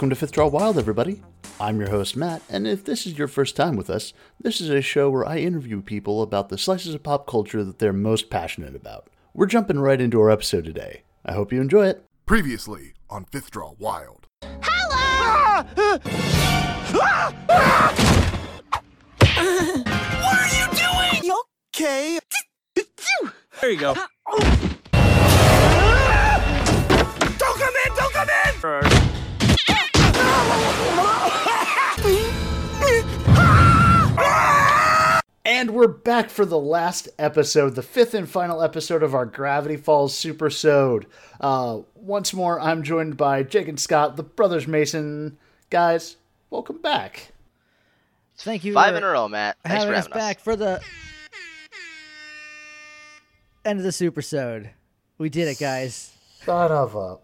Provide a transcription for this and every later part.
Welcome to Fifth Draw Wild, everybody. I'm your host, Matt, and if this is your first time with us, this is a show where I interview people about the slices of pop culture that they're most passionate about. We're jumping right into our episode today. I hope you enjoy it. Previously on Fifth Draw Wild. Hello! what are you doing? You okay? There you go. Don't come in! Don't come in! And we're back for the last episode, the fifth and final episode of our Gravity Falls Super Sode. Uh, once more, I'm joined by Jake and Scott, the brothers Mason. Guys, welcome back. Thank you Five in a row, Matt. Thanks having for us having us. back for the end of the supersode. We did it, guys. Son of a.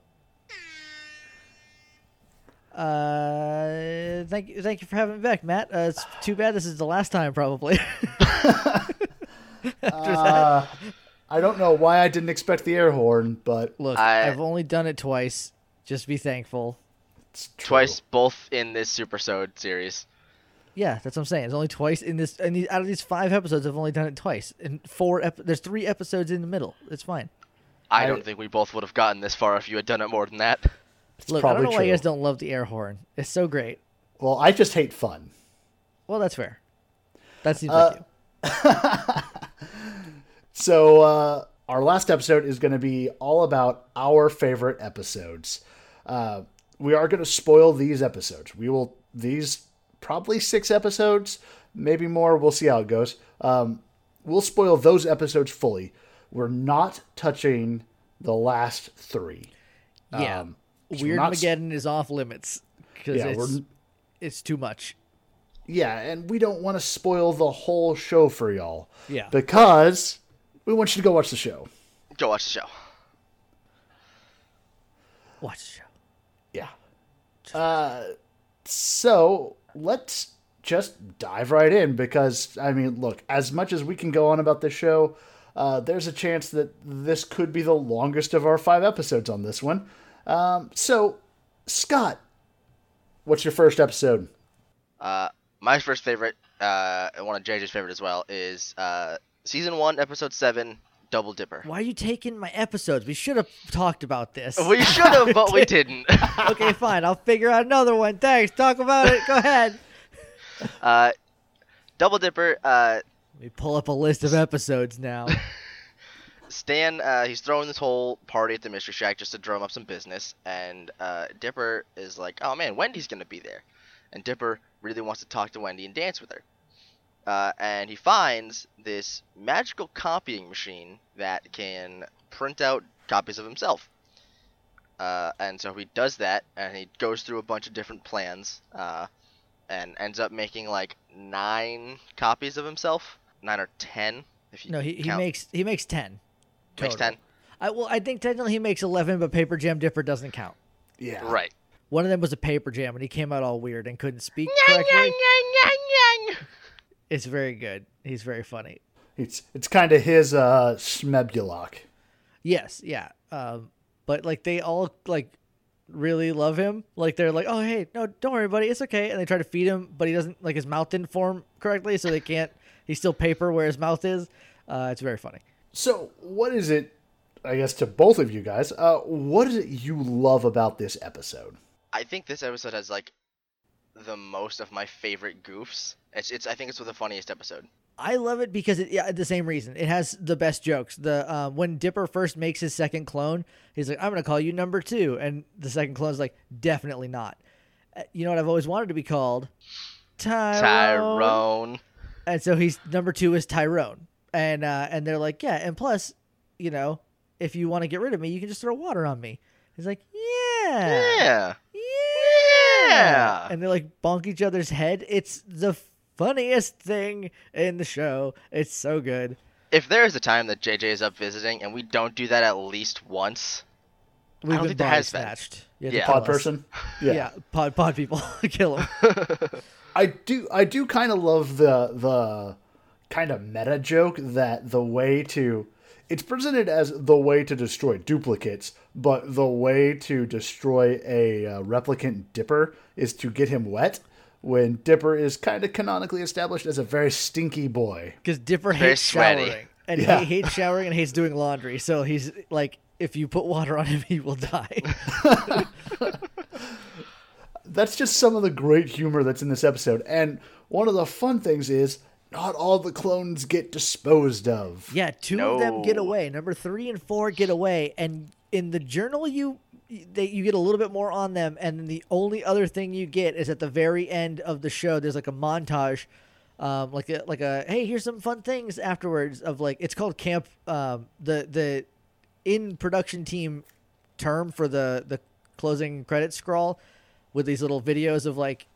Uh, thank you, thank you for having me back, Matt. Uh, it's too bad this is the last time, probably. Uh, I don't know why I didn't expect the air horn, but Look, I- I've only done it twice. Just be thankful. it's. Twice, both in this Super Supersode series. Yeah, that's what I'm saying. It's only twice in this. And these, out of these five episodes, I've only done it twice. And four. Ep- there's three episodes in the middle. It's fine. I, I- don't think we both would have gotten this far if you had done it more than that. It's Look, I don't know why you guys don't love the air horn. It's so great. Well, I just hate fun. Well, that's fair. That seems Uh, like you. So, uh, our last episode is going to be all about our favorite episodes. Uh, we are going to spoil these episodes. We will, these probably six episodes, maybe more. We'll see how it goes. Um, we'll spoil those episodes fully. We're not touching the last three. Yeah. Um, Weird not s- Mageddon is off limits because Yeah, it's it's too much. Yeah, and we don't want to spoil the whole show for y'all. Yeah. Because we want you to go watch the show. Go watch the show. Watch the show. Yeah. Uh, so let's just dive right in because, I mean, look, as much as we can go on about this show, uh, there's a chance that this could be the longest of our five episodes on this one. Um, so, Scott, what's your first episode? Uh, my first favorite, uh, and one of JJ's favorite as well, is uh, season one, episode seven, Double Dipper. Why are you taking my episodes? We should have talked about this. We should have, but we didn't. okay, fine. I'll figure out another one. Thanks. Talk about it. Go ahead. uh, Double Dipper. Uh, Let me pull up a list of episodes now. Stan, uh, he's throwing this whole party at the Mystery Shack just to drum up some business, and uh, Dipper is like, "Oh man, Wendy's gonna be there," and Dipper really wants to talk to Wendy and dance with her. Uh, and he finds this magical copying machine that can print out copies of himself. Uh, and so he does that, and he goes through a bunch of different plans, uh, and ends up making like nine copies of himself, nine or ten. If you No, he, he makes he makes ten. Makes ten. I, well, I think technically he makes eleven, but Paper Jam Dipper doesn't count. Yeah. Right. One of them was a paper jam, and he came out all weird and couldn't speak correctly. It's very good. He's very funny. It's it's kind of his uh, Shmebulock. Yes, yeah. Um, but like they all like really love him. Like they're like, oh hey, no, don't worry, buddy, it's okay. And they try to feed him, but he doesn't like his mouth didn't form correctly, so they can't. He's still paper where his mouth is. Uh, it's very funny. So, what is it, I guess, to both of you guys, uh, what is it you love about this episode? I think this episode has like the most of my favorite goofs. It's it's I think it's the funniest episode. I love it because it yeah the same reason it has the best jokes. The uh, when Dipper first makes his second clone, he's like, "I'm gonna call you number two. and the second clone's like, "Definitely not." Uh, You know what I've always wanted to be called? Tyrone. Tyrone. And so he's number two is Tyrone, and uh, and they're like, "Yeah, and plus, you know, if you want to get rid of me, you can just throw water on me." He's like, "Yeah, Yeah. yeah," and they like bonk each other's head. It's the funniest thing in the show. It's so good. If there is a time that JJ is up visiting and we don't do that at least once, We've don't been think there has been. snatched. You Yeah. Pod us. person? Yeah. pod pod people kill him. I do I do kind of love the the kind of meta joke that the way to it's presented as the way to destroy duplicates, but the way to destroy a uh, replicant Dipper is to get him wet. When Dipper is kind of canonically established as a very stinky boy. Because Dipper Very hates sweaty. showering. And Yeah. he hates showering and hates doing laundry. So he's like, if you put water on him, he will die. That's just some of the great humor that's in this episode. And one of the fun things is not all the clones get disposed of. Yeah, two of them get away. Number three and four get away, and in the journal, you they you get a little bit more on them. And then the only other thing you get is at the very end of the show. There's like a montage, um, like a like a hey, here's some fun things afterwards of like it's called camp. Um, the the in production team term for the the closing credit scroll with these little videos of like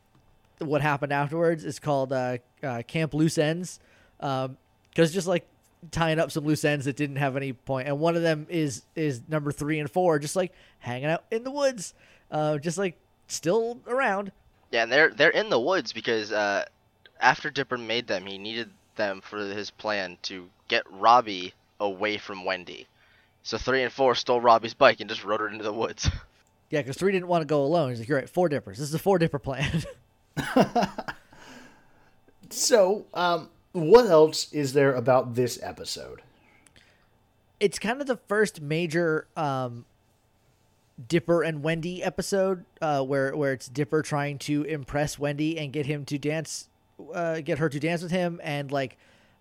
what happened afterwards is called uh, uh, Camp Loose Ends, because just like tying up some loose ends that didn't have any point, and one of them is is number three and four, just like hanging out in the woods, uh, just like still around. Yeah, and they're they're in the woods because uh, after Dipper made them, he needed them for his plan to get Robbie away from Wendy. So three and four stole Robbie's bike and just rode it into the woods. Yeah, because three didn't want to go alone. He's like, you're right, four dippers. This is a four dipper plan. So, um, what else is there about this episode? it's kind of the first major um, Dipper and Wendy episode uh, where where it's Dipper trying to impress Wendy and get him to dance, uh, get her to dance with him, and like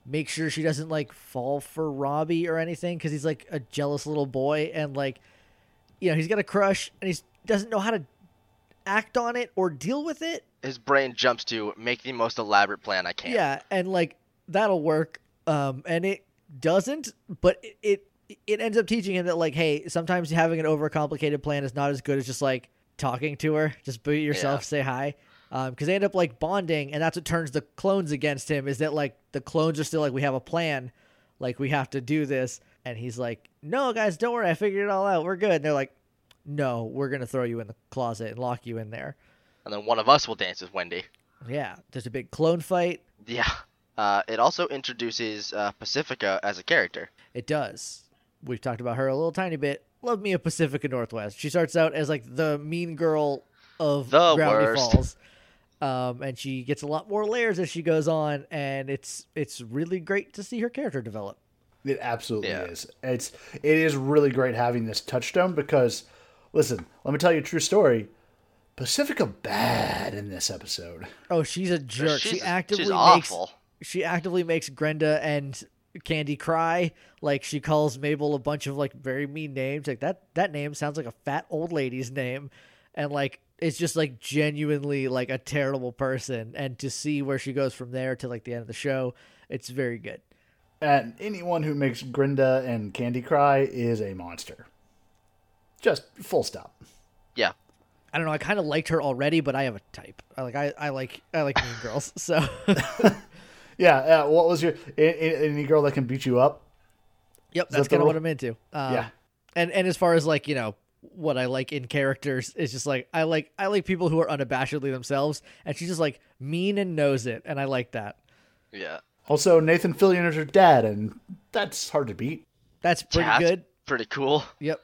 make sure she doesn't like fall for Robbie or anything because he's like a jealous little boy and like you know he's got a crush and he doesn't know how to act on it or deal with it His brain jumps to make the most elaborate plan I can. yeah, and like that'll work. Um, and it doesn't, but it, it it ends up teaching him that like, hey, sometimes having an overcomplicated plan is not as good as just like talking to her. Just be yourself, Yeah. say hi. Um, because they end up like bonding, and that's what turns the clones against him. Is that like the clones are still like, we have a plan, like we have to do this, and he's like, no, guys, don't worry, I figured it all out. We're good. And they're like, no, we're gonna throw you in the closet and lock you in there. And then one of us will dance with Wendy. Yeah, there's a big clone fight. Yeah. Uh, it also introduces uh, Pacifica as a character. It does. We've talked about her a little tiny bit. Love me a Pacifica Northwest. She starts out as like the mean girl of The Gravity worst. Falls. Um, and she gets a lot more layers as she goes on, and it's it's really great to see her character develop. It absolutely Yeah. is. It's it is really great having this touchstone because, listen, let me tell you a true story. Pacifica bad in this episode. Oh, she's a jerk. She's, she actively she's makes awful. she actively makes Grenda and Candy cry. Like she calls Mabel a bunch of like very mean names. Like that that name sounds like a fat old lady's name. And like it's just like genuinely like a terrible person. And to see where she goes from there to like the end of the show, it's very good. And anyone who makes Grenda and Candy cry is a monster. Just full stop. Yeah. I don't know. I kind of liked her already, but I have a type. I like I, I like I like mean girls. So Yeah. Uh, what was your a- a- any girl that can beat you up? Yep, that that's the kind of what I'm into. Um, Yeah. and and as far as like you know what I like in characters is just like I like I like people who are unabashedly themselves, and she's just like mean and knows it, and I like that. Yeah. Also, Nathan Fillion is her dad, and that's hard to beat. That's pretty Yeah, that's good. Pretty cool. Yep.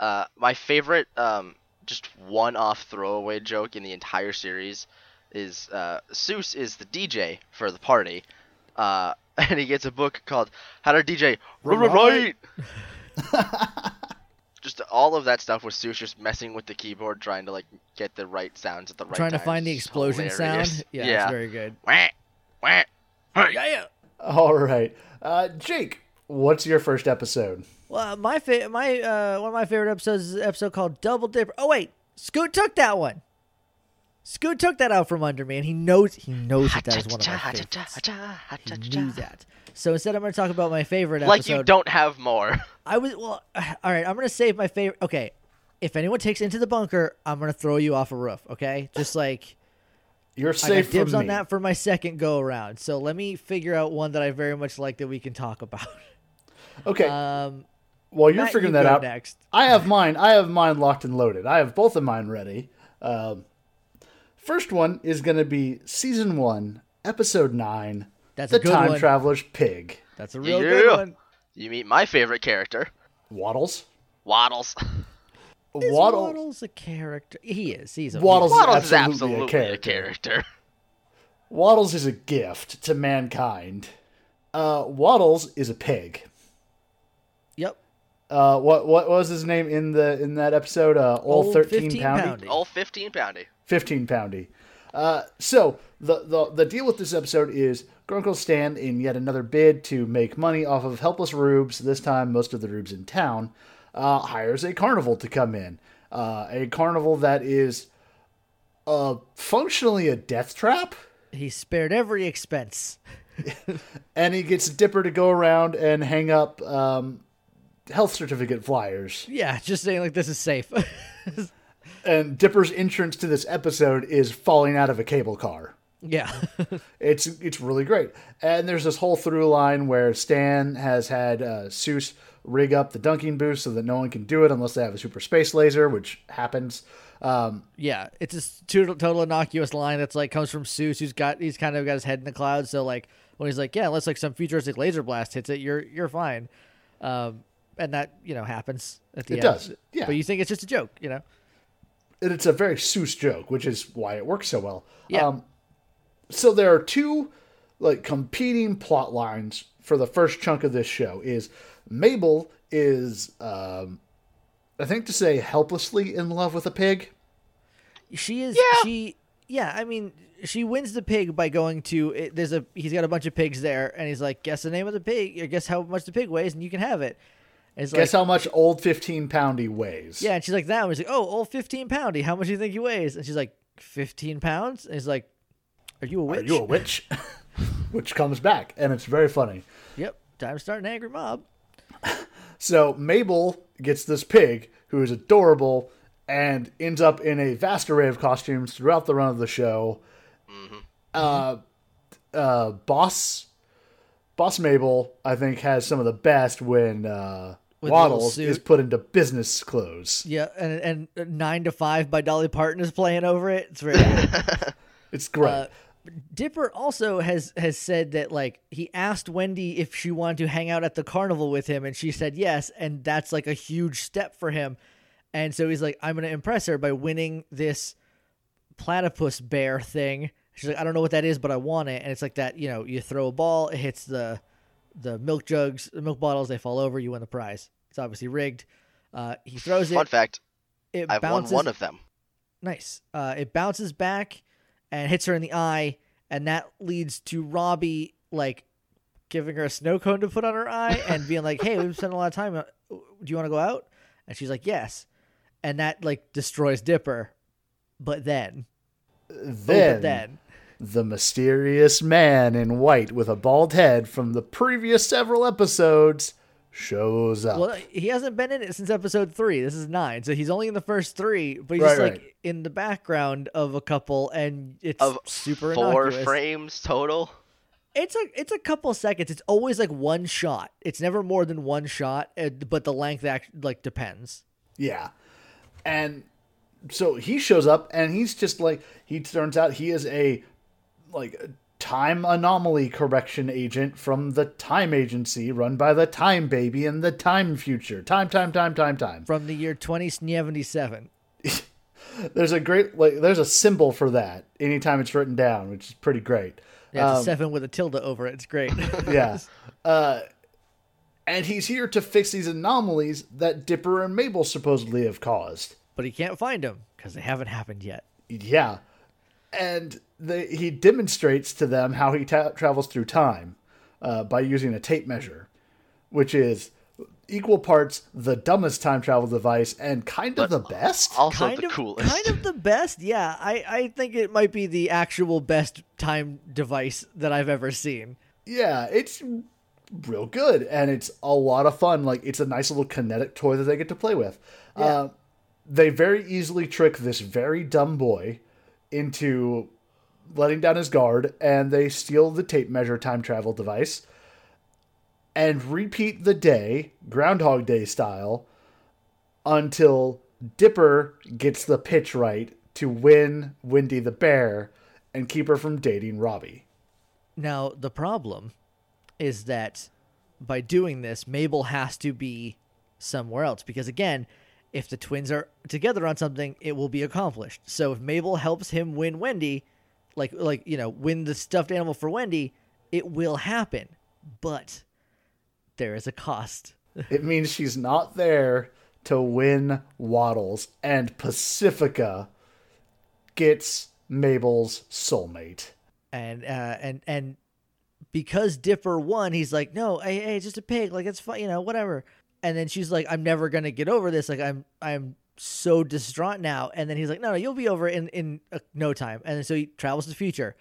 Uh, my favorite, um, just one-off throwaway joke in the entire series is uh, Soos is the DJ for the party, uh, and he gets a book called "How to DJ Right." just all of that stuff with Soos just messing with the keyboard, trying to like get the right sounds at the right time. Trying to find the explosion hilarious. sound. Yeah, yeah. it's very good. Wah, wah, hey. Yeah, yeah. All right, uh, Jake, what's your first episode? Well, my fa- my uh, one of my favorite episodes is an episode called Double Dipper. Oh wait, Scoot took that one. Scoot took that out from under me, and he knows he knows that that is one of my favorites. He knew that. So instead, I'm going to talk about my favorite episode. Like you don't have more. I was well. All right, I'm gonna save my favorite. Okay, if anyone takes into the bunker, I'm gonna throw you off a roof. Okay, just like You're I safe got dibs from on that for my second go around. So let me figure out one that I very much like that we can talk about. Okay, Um, while you're Matt, figuring you that out, next. I have mine. I have mine locked and loaded. I have both of mine ready. Um, first one is going to be season one, episode nine. That's the a good time one. traveler's pig. That's a real Yeah. good one. You meet my favorite character, Waddles. Waddles. Is Waddle- Waddles a character? He is. He's a Waddles- is Waddles is absolutely a absolutely a character. character. Waddles is a gift to mankind. Uh, Waddles is a pig. Yep. Uh, what what was his name in the in that episode? Uh, old, Old thirteen 15 poundy. poundy. All 15 poundy. 15 poundy. Uh, so the, the the deal with this episode is Grunkle Stan in yet another bid to make money off of helpless rubes. This time, most of the rubes in town uh, hires a carnival to come in. Uh, a carnival that is uh, functionally a death trap, He spared every expense. and he gets Dipper to go around and hang up um, health certificate flyers. Yeah, just saying like this is safe. And Dipper's entrance to this episode is falling out of a cable car. yeah. It's it's really great. And there's this whole through line where Stan has had uh, Soos rig up the dunking booth so that no one can do it unless they have a super space laser, which happens. Um, Yeah, it's a total, total innocuous line that's like comes from Soos, who's got he's kind of got his head in the clouds. So like when he's like, yeah, unless like some futuristic laser blast hits it, you're you're fine. Um, and that you know happens at the It end. does, yeah. But you think it's just a joke, you know? and it's a very Soos joke, which is why it works so well. Yeah. Um, so there are two like competing plot lines for the first chunk of this show. Is Mabel is um, I think to say helplessly in love with a pig. She is. Yeah. She. Yeah. I mean, she wins the pig by going to. It, there's a. He's got a bunch of pigs there, and he's like, guess the name of the pig, or guess how much the pig weighs, and you can have it. And it's Guess like, how much old fifteen poundy weighs? Yeah, and she's like that. And he's like, oh, old fifteen poundy. How much do you think he weighs? And she's like, fifteen pounds. And he's like, are you a witch? Are you a witch? Which comes back, and it's very funny. Yep. Time to start an angry mob. So Mabel gets this pig who is adorable and ends up in a vast array of costumes throughout the run of the show. Uh, uh, Boss, Boss Mabel, I think, has some of the best when uh, With the little Waddles is put into business clothes. Yeah, and and Nine to Five by Dolly Parton is playing over it. It's very. It's great. Uh, Dipper also has has said that like he asked Wendy if she wanted to hang out at the carnival with him, and she said yes, and that's like a huge step for him. And so he's like, I'm gonna impress her by winning this platypus bear thing. She's like, I don't know what that is, but I want it. And it's like that, you know, you throw a ball, it hits the the milk jugs, the milk bottles, they fall over, you win the prize. It's obviously rigged. Uh, he throws it. Fun fact, It I've won one of them. Nice. Uh, it bounces back and hits her in the eye, and that leads to Robbie like giving her a snow cone to put on her eye and being like, "Hey, we've spent a lot of time. uh, Do you want to go out?" And she's like, "Yes." And that like destroys Dipper. But then, oh, but then, the mysterious man in white with a bald head from the previous several episodes shows up. well, he hasn't been in it since episode three. This is nine, so he's only in the first three. But he's Right, just like right. in the background of a couple, and it's Of super four innocuous. frames total. It's a it's a couple seconds. It's always like one shot. It's never more than one shot, uh, but the length act like depends. Yeah. And so he shows up and he's just like he turns out he is a like time anomaly correction agent from the time agency run by the time baby in the time future. Time time time time time. From the year twenty seventy seven. There's a great like there's a symbol for that anytime it's written down, which is pretty great. Yeah, it's Um, a seven with a tilde over it. It's great. yeah. Uh, and he's here to fix these anomalies that Dipper and Mabel supposedly have caused. but he can't find them because they haven't happened yet. Yeah. And they, he demonstrates to them how he ta- travels through time uh, by using a tape measure, which is equal parts the dumbest time travel device and kind of the best. Also kind the of, coolest. kind of the best. Yeah, I I think it might be the actual best time device that I've ever seen. Yeah, it's real good and it's a lot of fun. Like, it's a nice little kinetic toy that they get to play with. Uh, they very easily trick this very dumb boy into letting down his guard and they steal the tape measure time travel device and repeat the day, Groundhog Day style, until Dipper gets the pitch right to win Wendy the Bear and keep her from dating Robbie. Now the problem is that by doing this, Mabel has to be somewhere else because again, if the twins are together on something, it will be accomplished. So if Mabel helps him win Wendy, like like you know, win the stuffed animal for Wendy, it will happen. But there is a cost. It means she's not there to win Waddles, and Pacifica gets Mabel's soulmate. and uh, and and because Dipper won, he's like, no, hey, hey, it's just a pig, like it's fine, you know, whatever. And then she's like, I'm never gonna get over this, like I'm I'm so distraught now. And then he's like, no, no, you'll be over in in uh, no time. And so he travels to the future,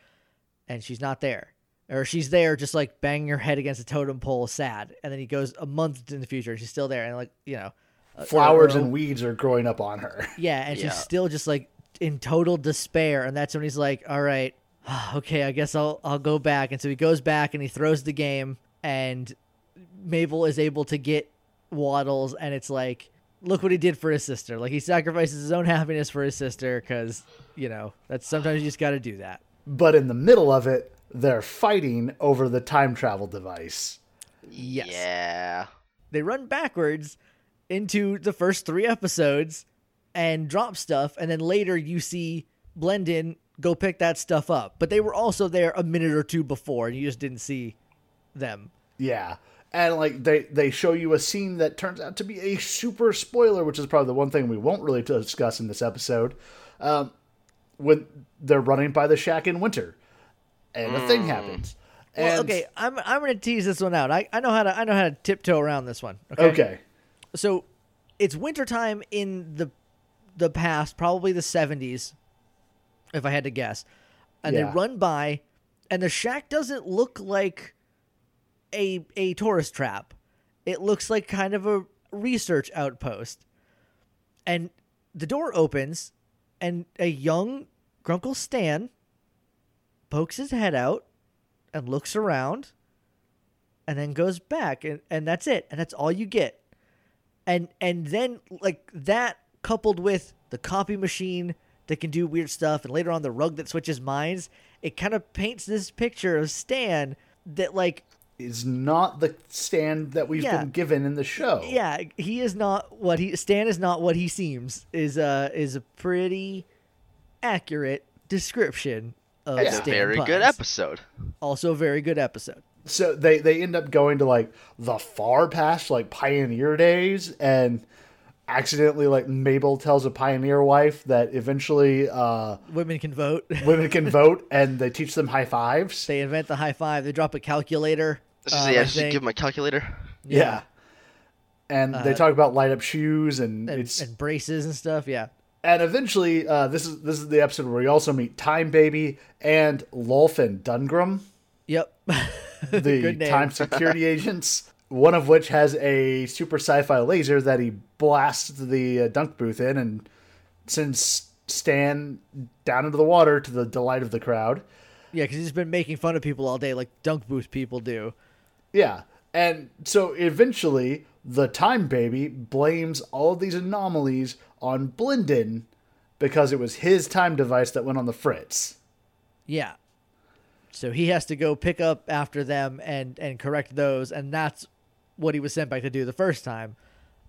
and she's not there, or she's there, just like banging her head against a totem pole, sad. And then he goes a month in the future, and she's still there, and like you know, uh, Flowers and weeds are growing up on her. yeah, and Yeah. she's still just like in total despair, and that's when he's like, "All right, okay, I guess I'll I'll go back." And so he goes back and he throws the game, and Mabel is able to get Waddles, and it's like, look what he did for his sister. Like he sacrifices his own happiness for his sister because you know that's sometimes you just got to do that. But in the middle of it, they're fighting over the time travel device. Yes. Yeah. they run backwards into the first three episodes and drop stuff and then later you see blendin go pick that stuff up but they were also there a minute or two before and you just didn't see them Yeah. And like they they show you a scene that turns out to be a super spoiler, which is probably the one thing we won't really discuss in this episode. Um, when they're running by the shack in winter, and a thing happens. And, well, okay i'm i'm going to tease this one out I, I know how to i know how to tiptoe around this one okay Okay. so it's wintertime in the the past, probably the 70s, if I had to guess. And Yeah. they run by, and the shack doesn't look like a a tourist trap. It looks like kind of a research outpost. And the door opens, and a young Grunkle Stan pokes his head out and looks around and then goes back and, and that's it and that's all you get and and then like that coupled with the copy machine that can do weird stuff and later on the rug that switches minds it kind of paints this picture of stan that like Is not the stand that we've Yeah. been given in the show. yeah he is not what he stan is not what he seems is uh is a pretty accurate description of It's a Stan very good episode. also a very good episode So they they end up going to like the far past, like pioneer days, and accidentally like Mabel tells a pioneer wife that eventually uh, women can vote women can vote, and they teach them high fives. they invent the high five they drop a calculator Just, um, yeah, just give him a calculator. Yeah. And they talk about light up shoes, and, and, it's and braces and stuff yeah and eventually uh, this is this is the episode where we also meet Time Baby and Lolph and Dundgren, yep the Good name. time security agents. One of which has a super sci-fi laser that he blasts the uh, dunk booth in and sends Stan down into the water to the delight of the crowd. Yeah, because he's been making fun of people all day, like dunk booth people do. Yeah. And so eventually, the Time Baby blames all of these anomalies on Blendin because it was his time device that went on the fritz. Yeah. So he has to go pick up after them and and correct those, and that's what he was sent back to do the first time.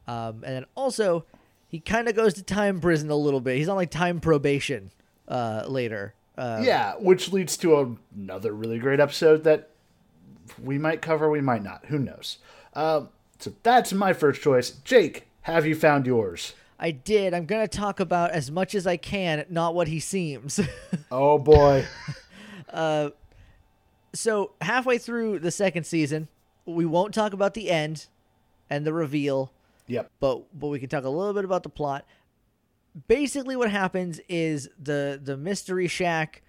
Um, and then also, he kind of goes to time prison a little bit. He's on like time probation uh, later. Uh, yeah, which leads to a, another really great episode that we might cover, we might not. Who knows? Um, so that's my first choice. Jake, have you found yours? I did. I'm gonna talk about as much as I can, not what he seems. Oh boy. uh, so halfway through the second season, we won't talk about the end and the reveal. Yep. but but we can talk a little bit about the plot. Basically, what happens is the the mystery shack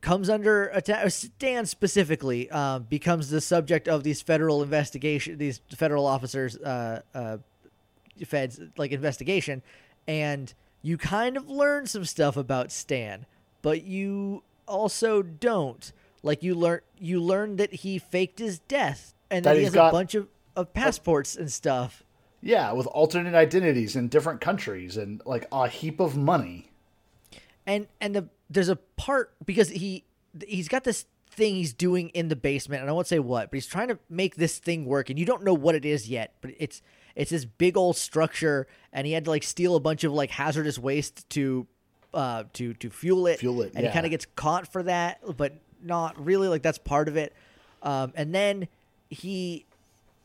comes under attack. Stan specifically uh, becomes the subject of these federal investigation. These federal officers, uh, uh, feds like investigation, and you kind of learn some stuff about Stan, but you also don't. Like you learn you learn that he faked his death, and That that he has got- a bunch of, of passports and stuff. Yeah, with alternate identities in different countries and like a heap of money. and and the there's a part because he he's got this thing he's doing in the basement, and I won't say what, but he's trying to make this thing work, and you don't know what it is yet, but it's it's this big old structure, and he had to like steal a bunch of like hazardous waste to uh to to fuel it, Fuel it, and yeah. he kind of gets caught for that, but not really. Like that's part of it. Um, and then he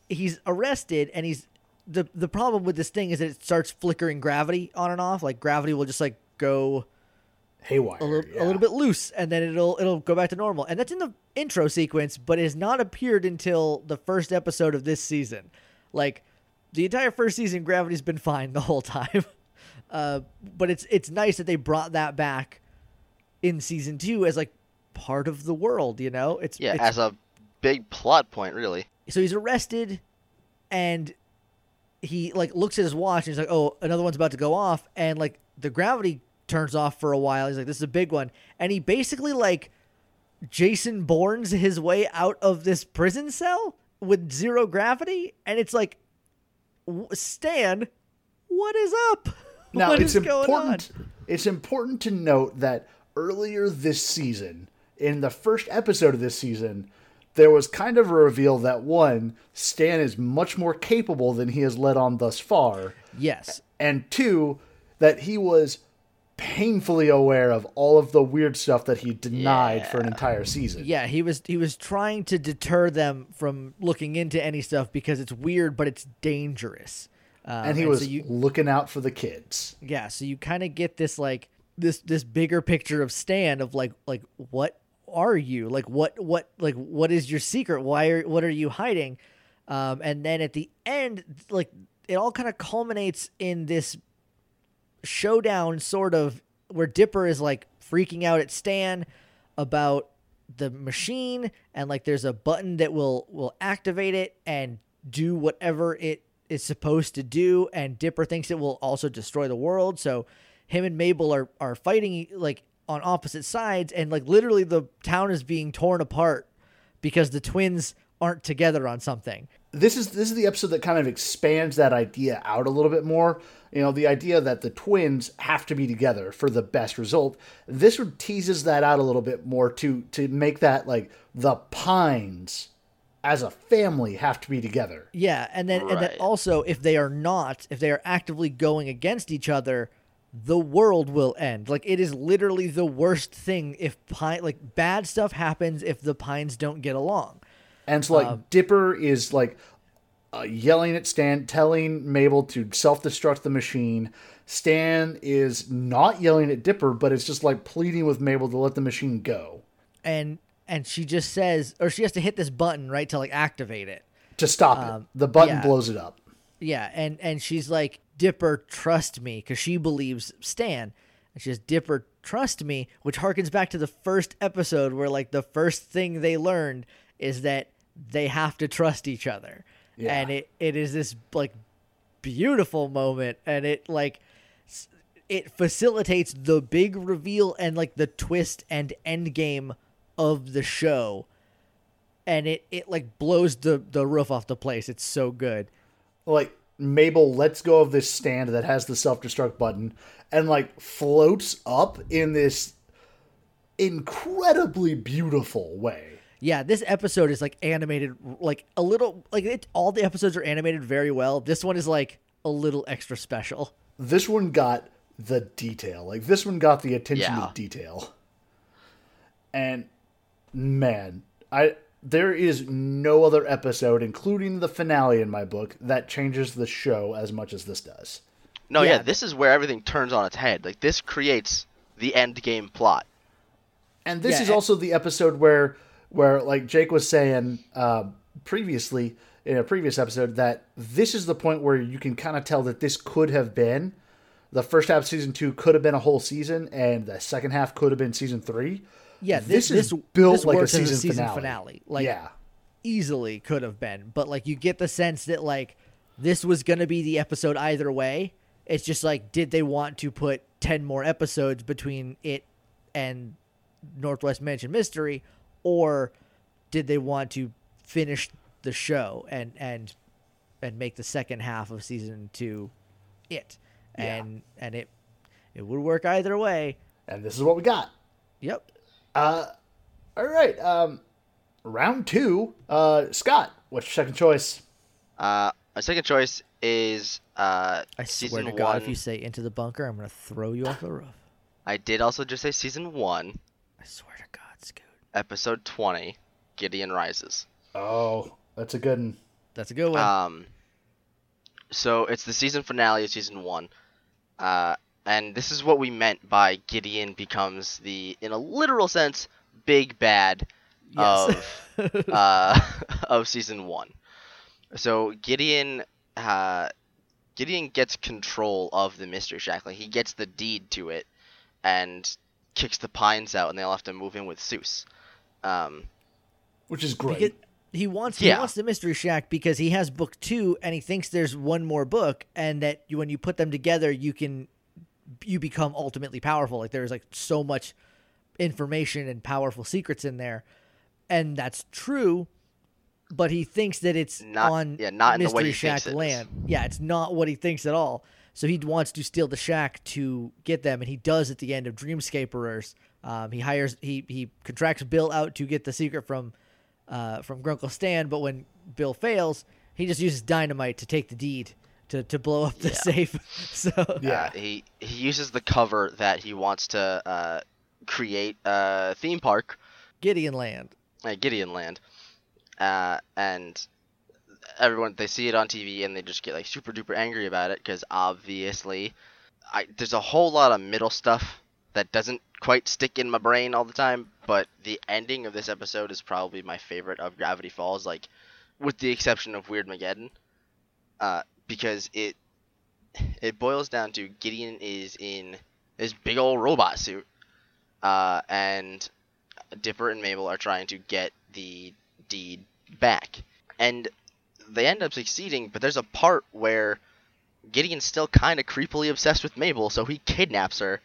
he's arrested, and he's the the problem with this thing is that it starts flickering gravity on and off. Like gravity will just like go Haywire. a little yeah. a little bit loose, and then it'll it'll go back to normal. And that's in the intro sequence, but it has not appeared until the first episode of this season. Like the entire first season, gravity's been fine the whole time. Uh, but it's it's nice that they brought that back in season two as like part of the world. You know, it's Yeah, it's- as a big plot point, really. so he's arrested and he like looks at his watch and he's like oh another one's about to go off. And like the gravity turns off for a while. He's like this is a big one. And he basically like jason bournes his way out of this prison cell with zero gravity. And it's like stan what is up? Now What it's important. It's important to note that earlier this season, in the first episode of this season, there was kind of a reveal that one, Stan is much more capable than he has led on thus far, yes and two, that he was painfully aware of all of the weird stuff that he denied for an entire season. Yeah, he was he was trying to deter them from looking into any stuff because it's weird, but it's dangerous. Um, and he was so you, looking out for the kids. yeah, so you kind of get this like this this bigger picture of Stan of like like what are you like what what like what is your secret? Why are what are you hiding? Um, and then at the end, like it all kind of culminates in this showdown sort of where Dipper is like freaking out at Stan about the machine and like there's a button that will will activate it and do whatever it is supposed to do and Dipper thinks it will also destroy the world so him and Mabel are are fighting like on opposite sides and like literally the town is being torn apart because the twins aren't together on something this is this is the episode that kind of expands that idea out a little bit more. You know, the idea that the twins have to be together for the best result. This one teases that out a little bit more to to make that like the Pines as a family have to be together. Yeah, and then and then also if they are not, if they are actively going against each other, the world will end. Like it is literally the worst thing if pine like bad stuff happens if the pines don't get along. And so like Dipper is like uh, yelling at Stan, telling Mabel to self-destruct the machine. Stan is not yelling at Dipper, but it's just like pleading with Mabel to let the machine go And and she just says or she has to hit this button, right, to like activate it. to stop it. The button yeah. blows it up. Yeah, and and she's like, Dipper, trust me, because she believes Stan. And she says, Dipper, trust me, which harkens back to the first episode where like the first thing they learned is that they have to trust each other. Yeah. And it, it is this like beautiful moment and it like it facilitates the big reveal and like the twist and end game of the show and it it like blows the the roof off the place it's so good like Mabel lets go of this stand that has the self destruct button and like floats up in this incredibly beautiful way. Yeah, this episode is like animated like a little like it, all the episodes are animated very well. This one is like a little extra special. This one got the detail. Like this one got the attention Yeah. to detail. And man, I there is no other episode, including the finale in my book, that changes the show as much as this does. No, Yeah. yeah, this is where everything turns on its head. Like this creates the end game plot. And this Yeah, is and- also the episode where where like Jake was saying uh, previously in a previous episode that this is the point where you can kind of tell that this could have been the first half of season two could have been a whole season, and the second half could have been season three. Yeah, This this is this built this like a works as season season finale. Like yeah, easily could have been, but like you get the sense that like this was going to be the episode either way. It's just like did they want to put 10 more episodes between it and Northwest Mansion Mystery or did they want to finish the show and and and make the second half of season 2 it. And and it it would work either way. and this is what we got. Yep. All right. Um, round two. Uh, Scott, what's your second choice? Uh, my second choice is uh, I season swear to God, one. if you say into the bunker, I'm gonna throw you off the roof. I did also just say season one, I swear to God, Scoot. episode twenty, Gideon Rises. Oh, that's a good one. That's a good one. Um, so it's the season finale of season one, uh, and this is what we meant by Gideon becomes the, in a literal sense, big bad yes. of uh, of season one. So Gideon, uh, Gideon gets control of the mystery shack. Like he gets the deed to it, and kicks the pines out, and they all have to move in with Soos. Um, Which is great. Because he wants he Yeah. wants the mystery shack because he has book two and he thinks there's one more book and that you, when you put them together you can you become ultimately powerful. Like there's like so much information and powerful secrets in there and that's true but he thinks that it's Not- on yeah, not in the way he shack thinks it land. Yeah it's not what he thinks at all. So he wants to steal the shack to get them and he does at the end of dreamscaperers. Um, he hires he he contracts bill out to get the secret from uh, from Grunkle Stan, but when Bill fails, he just uses dynamite to take the deed to, to blow up the Yeah. safe. so Yeah. Uh, he he uses the cover that he wants to uh, create a theme park, Gideon Land. uh, Gideon Land, uh, and everyone they see it on TV and they just get like super duper angry about it because obviously, I there's a whole lot of middle stuff that doesn't quite stick in my brain all the time. But the ending of this episode is probably my favorite of Gravity Falls, like with the exception of Weirdmageddon, uh, because it it boils down to Gideon is in his big old robot suit, uh, and Dipper and Mabel are trying to get the deed back, and they end up succeeding. But there's a part where Gideon's still kind of creepily obsessed with Mabel, so he kidnaps her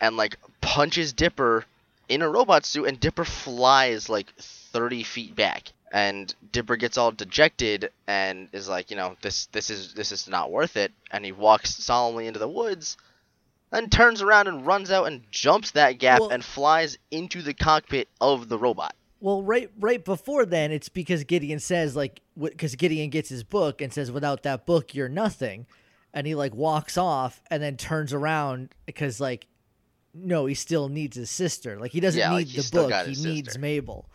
and like punches Dipper in a robot suit, and Dipper flies like 30 feet back. And Dipper gets all dejected and is like, you know, this this is this is not worth it. And he walks solemnly into the woods, then turns around and runs out and jumps that gap Well- and flies into the cockpit of the robot. Well, right right before then, it's because Gideon says like because Gideon gets his book and says, "Without that book, you're nothing," and he like walks off and then turns around because like no, he still needs his sister. Like he doesn't Yeah, need he's the book; he his needs. Mabel.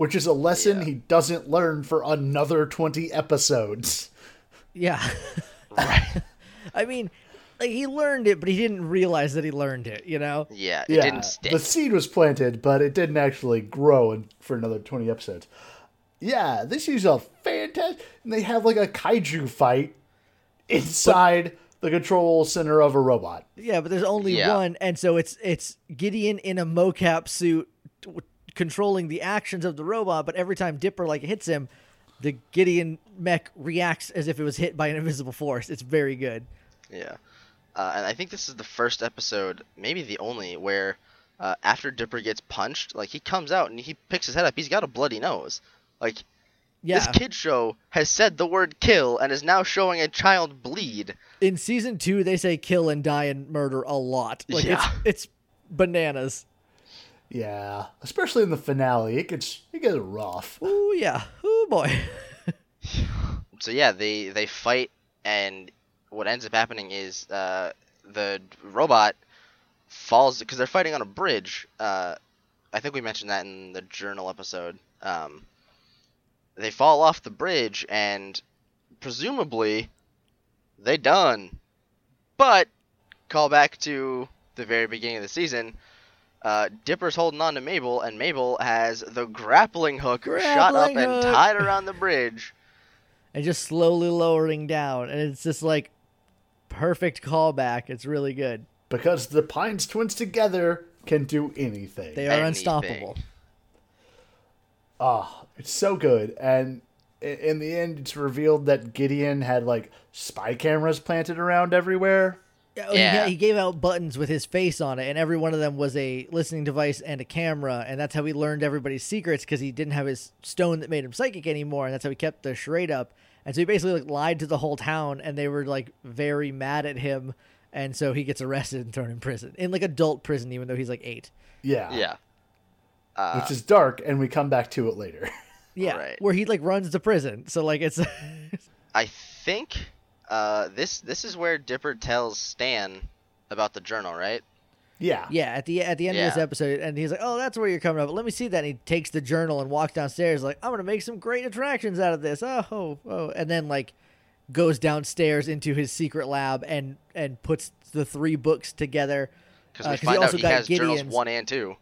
Which is a lesson Yeah. he doesn't learn for another 20 episodes. Yeah. Right. I mean, like he learned it, but he didn't realize that he learned it. You know? yeah, it yeah, didn't stick. the seed was planted, but it didn't actually grow in, for another 20 episodes. Yeah, this is a fantastic. And they have like a kaiju fight inside the control center of a robot. Yeah, but there's only Yeah. one, and so it's it's Gideon in a mocap suit t- controlling the actions of the robot. But every time Dipper like hits him, the Gideon mech reacts as if it was hit by an invisible force. It's very good. Yeah. Uh, and I think this is the first episode, maybe the only, where uh, after Dipper gets punched, like he comes out and he picks his head up. He's got a bloody nose. Like Yeah, this kid show has said the word kill and is now showing a child bleed. in season two they say kill and die and murder a lot. Like Yeah. it's it's bananas. Yeah, especially in the finale, it gets it gets rough. Oh yeah, oh boy. So yeah, they they fight, and what ends up happening is uh, the robot falls because they're fighting on a bridge. Uh, I think we mentioned that in the journal episode. Um, they fall off the bridge, and presumably they done. But call back to the very beginning of the season. Uh, Dipper's holding on to Mabel, and Mabel has the grappling hook shot up Grappling and tied around the bridge. and just slowly lowering down, and it's just like perfect callback. It's really good. Because the Pines twins together can do anything. They are Anything. unstoppable. Ah, it's so good. And in the end, it's revealed that Gideon had like spy cameras planted around everywhere. Yeah, he- Yeah. He, gave out buttons with his face on it, and every one of them was a listening device and a camera, and that's how he learned everybody's secrets because he didn't have his stone that made him psychic anymore, and that's how he kept the charade up. And so he basically like lied to the whole town, and they were like very mad at him, and so he gets arrested and thrown in prison, in like adult prison, even though he's like eight. Yeah. Yeah. Uh, which is dark, and we come back to it later. Yeah, Right. where he like runs the prison. So like it's I think uh, this this is where Dipper tells Stan about the journal, right? yeah. yeah at the at the end of this episode, and he's like, "Oh, that's where you're coming up. Let me see that." And he takes the journal and walks downstairs like, "I'm gonna make some great attractions out of this." Oh, oh, and then like goes downstairs into his secret lab and and puts the three books together. Because Uh, we 'cause he find out also he got has journals Gideon's- one and two.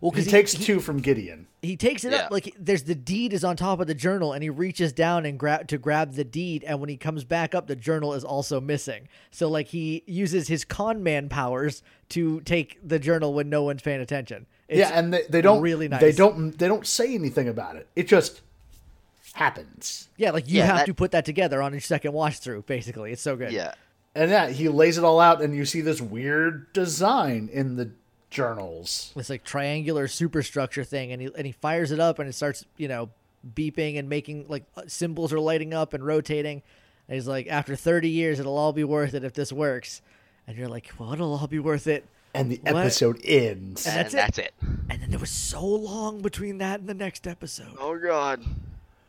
Well, He because takes two from Gideon. he takes it Yeah. up like there's the deed is on top of the journal and he reaches down and grab to grab the deed and when he comes back up the journal is also missing so like he uses his con man powers to take the journal when no one's paying attention It's- yeah, and they, they don't really nice. They don't they don't say anything about it. It just happens. yeah like you Yeah, have that- to put that together on your second watch through basically it's so good Yeah. And yeah, he lays it all out, and you see this weird design in the journals. this like triangular superstructure thing and he and he fires it up and it starts you know beeping and making like uh, symbols are lighting up and rotating and he's like after 30 years it'll all be worth it if this works and you're like well it'll all be worth it And the What? episode ends. And And that's it. that's it. and then there was so long between that and the next episode Oh god.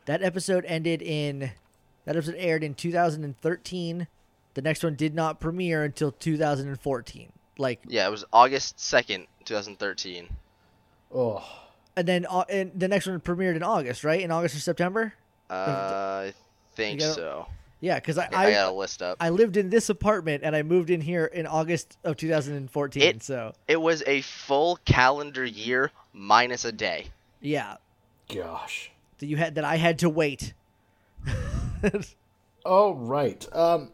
that episode ended in that episode aired in 2013 the next one did not premiere until 2014 like Yeah, it was August second, two thousand thirteen. Oh, and then uh, and the next one premiered in august right in august or september Uh, I think gotta- so. yeah because I, I, I I got a list up. I lived in this apartment and I moved in here in August of 2014. It- so It was a full calendar year minus a day. yeah, gosh. that you had that I had to wait. All right. Um,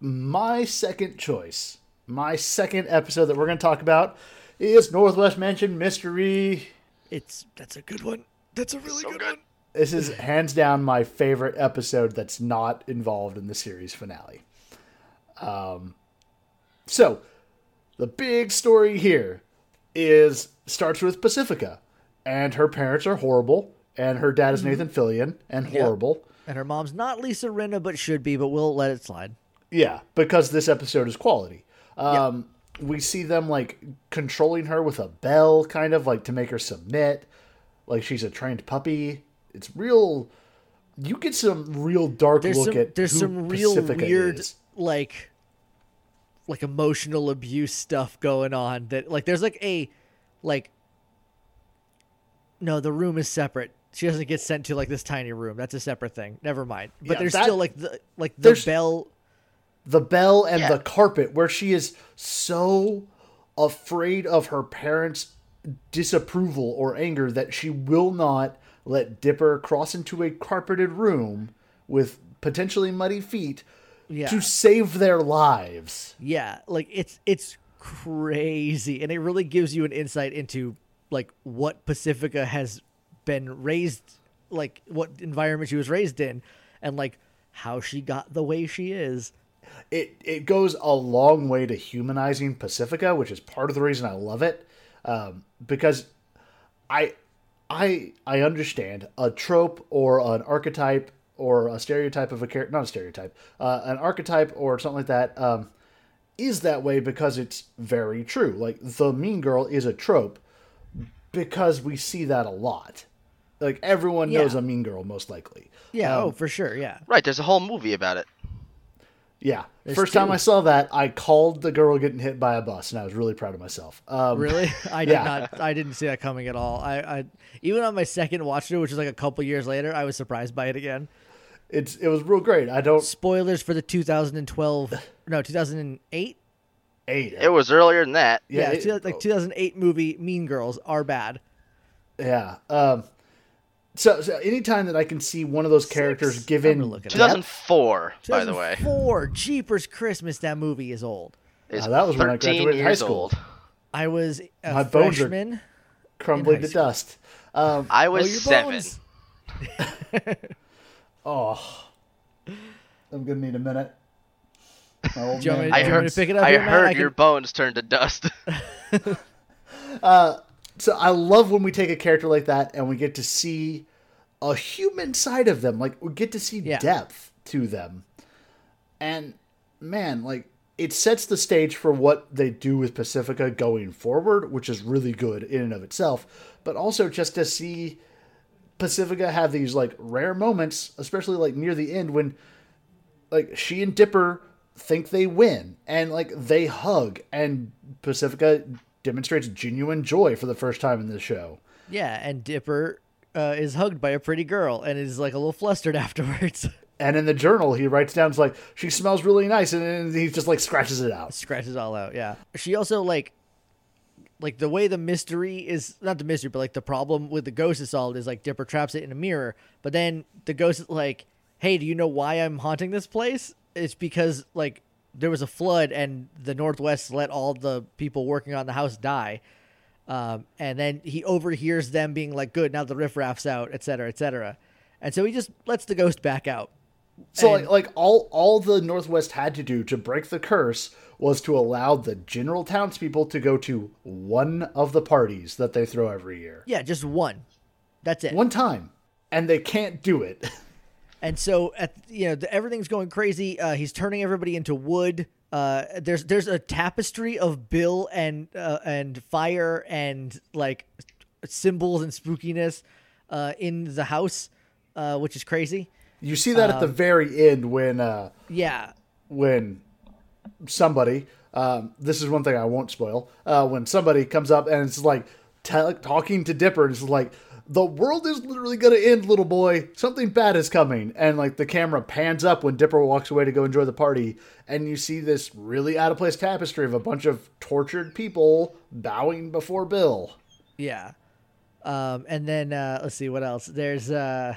my second choice, my second episode that we're going to talk about is Northwest Mansion Mystery. It's that's a good one. That's a really So good, good. one. This is hands down my favorite episode that's not involved in the series finale. Um, so the big story here is starts with Pacifica, and her parents are horrible, and her dad is Nathan Fillion, and horrible. And her mom's not Lisa Rinna, but should be. But we'll let it slide. Yeah, because this episode is quality. Um, We see them like controlling her with a bell, kind of like to make her submit, like she's a trained puppy. It's real. You get some real dark There's look some at there's some real Pacifica weird is. like like emotional abuse stuff going on. That like there's like a like no, the room is separate. She doesn't get sent to like this tiny room. That's a separate thing. Never mind. But Yeah, there's that- still like the like the There's- bell the bell and Yeah. the carpet where she is so afraid of her parents' disapproval or anger that she will not let Dipper cross into a carpeted room with potentially muddy feet Yeah. to save their lives. Yeah, like it's it's crazy, and it really gives you an insight into like what Pacifica has been raised, like what environment she was raised in, and like how she got the way she is. It it goes a long way to humanizing Pacifica, which is part of the reason I love it. Um, because I I I understand a trope or an archetype or a stereotype of a character, not a stereotype, uh, an archetype or something like that um, is that way because it's very true. Like the mean girl is a trope because we see that a lot. Like everyone knows a mean girl, most likely. Yeah, Um, oh for sure, yeah. Right, there's a whole movie about it. Yeah. There's First time. I saw that, I called the girl getting hit by a bus, and I was really proud of myself. Um, Really, I did Yeah. not. I didn't see that coming at all. I, I even on my second watch through, which was like a couple years later, I was surprised by it again. It's it was real great. I don't Spoilers for the 2012, no, 2008. eight. It was earlier than that. Yeah, it- like 2008 movie Mean Girls are bad. Yeah. Um, so, so anytime that I can see one of those characters Six? given I'm gonna look it up. depth, 2004, by the way. four Jeepers Christmas. That movie is old. Is Uh, that was when I 13 graduated high school. old. I was a My bones are- crumbling to dust. Um, I Oh, was your seven. oh, I'm gonna need a minute. My old Do you want man me to- I heard, want me to pick it up I heard your bones turned to dust. so I love when we take a character like that and we get to see a human side of them. Like we get to see Yeah. depth to them. And man, like it sets the stage for what they do with Pacifica going forward, which is really good in and of itself. But also just to see Pacifica have these like rare moments, especially like near the end when like she and Dipper think they win and like they hug and Pacifica demonstrates genuine joy for the first time in this show. Yeah, and Dipper uh, is hugged by a pretty girl and is like a little flustered afterwards. And in the journal, he writes down, it's like, she smells really nice. And he just like scratches it out. Scratches all out. Yeah. She also like, like the way the mystery is not the mystery, but like the problem with the ghost is solved is like Dipper traps it in a mirror, but then the ghost is like, "Hey, do you know why I'm haunting this place? It's because like there was a flood and the Northwest let all the people working on the house die." Um, and then he overhears them being like, "Good, now the riffraff's out, et cetera, et cetera," and so he just lets the ghost back out. So And- like, like all all the Northwest had to do to break the curse was to allow the general townspeople to go to one of the parties that they throw every year. Yeah, just one. That's it. One time. And they can't do it. And so at you know the, everything's going crazy. Uh, he's turning everybody into wood. Uh, there's there's a tapestry of Bill and uh, and fire and like symbols and spookiness uh, in the house, uh, which is crazy. You see that at Um, the very end when uh Yeah, when somebody um, this is one thing I won't spoil uh, when somebody comes up and it's like te- talking to Dipper and it's like the world is literally gonna end little boy something bad is coming and like the camera pans up when Dipper walks away to go enjoy the party and you see this really out of place tapestry of a bunch of tortured people bowing before Bill yeah. Um, and then uh, let's see what else. There's uh,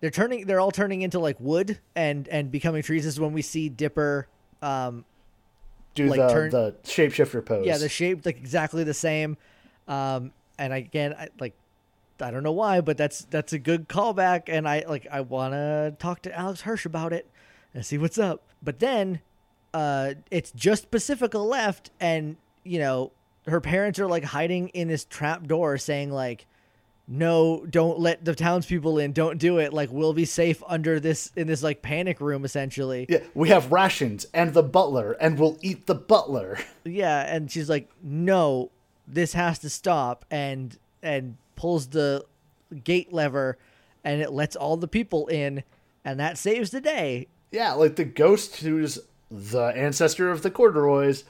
they're turning they're all turning into like wood and and becoming trees. This is when we see Dipper. Um, do Like the turn- the shapeshifter pose Yeah, the shape like exactly the same. Um, and again, I, like I don't know why, but that's that's a good callback, and I like I want to talk to Alex Hirsch about it and see what's up. But then, uh, it's just Pacifica left, and you know her parents are like hiding in this trap door, saying like, "No, don't let the townspeople in. Don't do it. Like we'll be safe under this in this like panic room, essentially." yeah we have rations and the butler and we'll eat the butler yeah and she's like no this has to stop and and pulls the gate lever and it lets all the people in and that saves the day Yeah, like the ghost who's the ancestor of the corduroys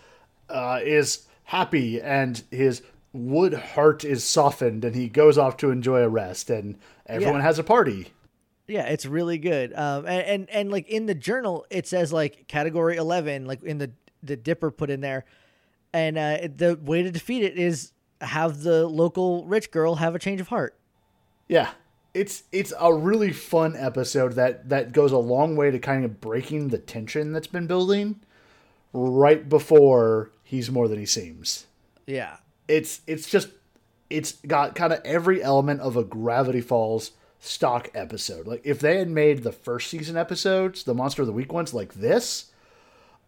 uh, is happy and his wood heart is softened and he goes off to enjoy a rest and everyone Yeah. has a party. yeah it's really good um and, and and like in the journal it says like category 11 like in the the dipper put in there and uh the way to defeat it is have the local rich girl have a change of heart Yeah. It's it's a really fun episode that that goes a long way to kind of breaking the tension that's been building right before he's more than he seems. yeah it's it's just it's got kind of every element of a Gravity Falls stock episode. Like if they had made the first season episodes, the Monster of the Week ones, like this,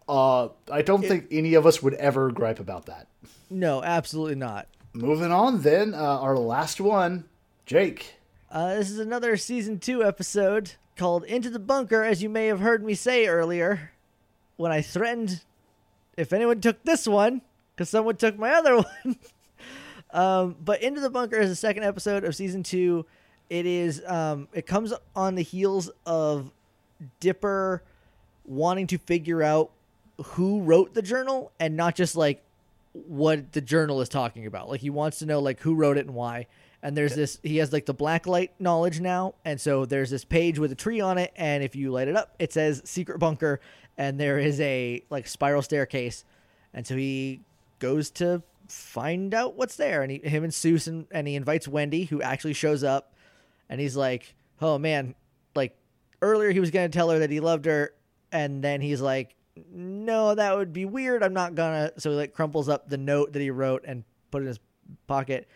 uh, I don't think any of us would ever gripe about that. no absolutely not Moving on, then uh, our last one, Jake. Uh, this is another season two episode called Into the Bunker, as you may have heard me say earlier when I threatened if anyone took this one, because someone took my other one. um, but Into the Bunker is the second episode of season two. It is um, it comes on the heels of Dipper wanting to figure out who wrote the journal and not just like what the journal is talking about. Like he wants to know like who wrote it and why. And there's this he has like the black light knowledge now, and so there's this page with a tree on it, and if you light it up, it says secret bunker, and there is a like spiral staircase, and so he goes to find out what's there, and he, him and Soos, and he invites Wendy, who actually shows up, and he's like, oh man, like earlier he was gonna tell her that he loved her, and then he's like, no, that would be weird. I'm not gonna. So he like crumples up the note that he wrote and put it in his pocket.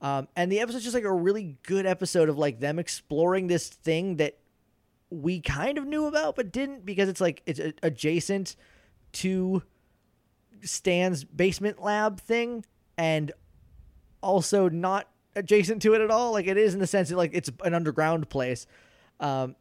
Um, and the episode's just like a really good episode of like them exploring this thing that we kind of knew about but didn't because it's like it's adjacent to Stan's basement lab thing and also not adjacent to it at all. Like it is in the sense that like it's an underground place. Um,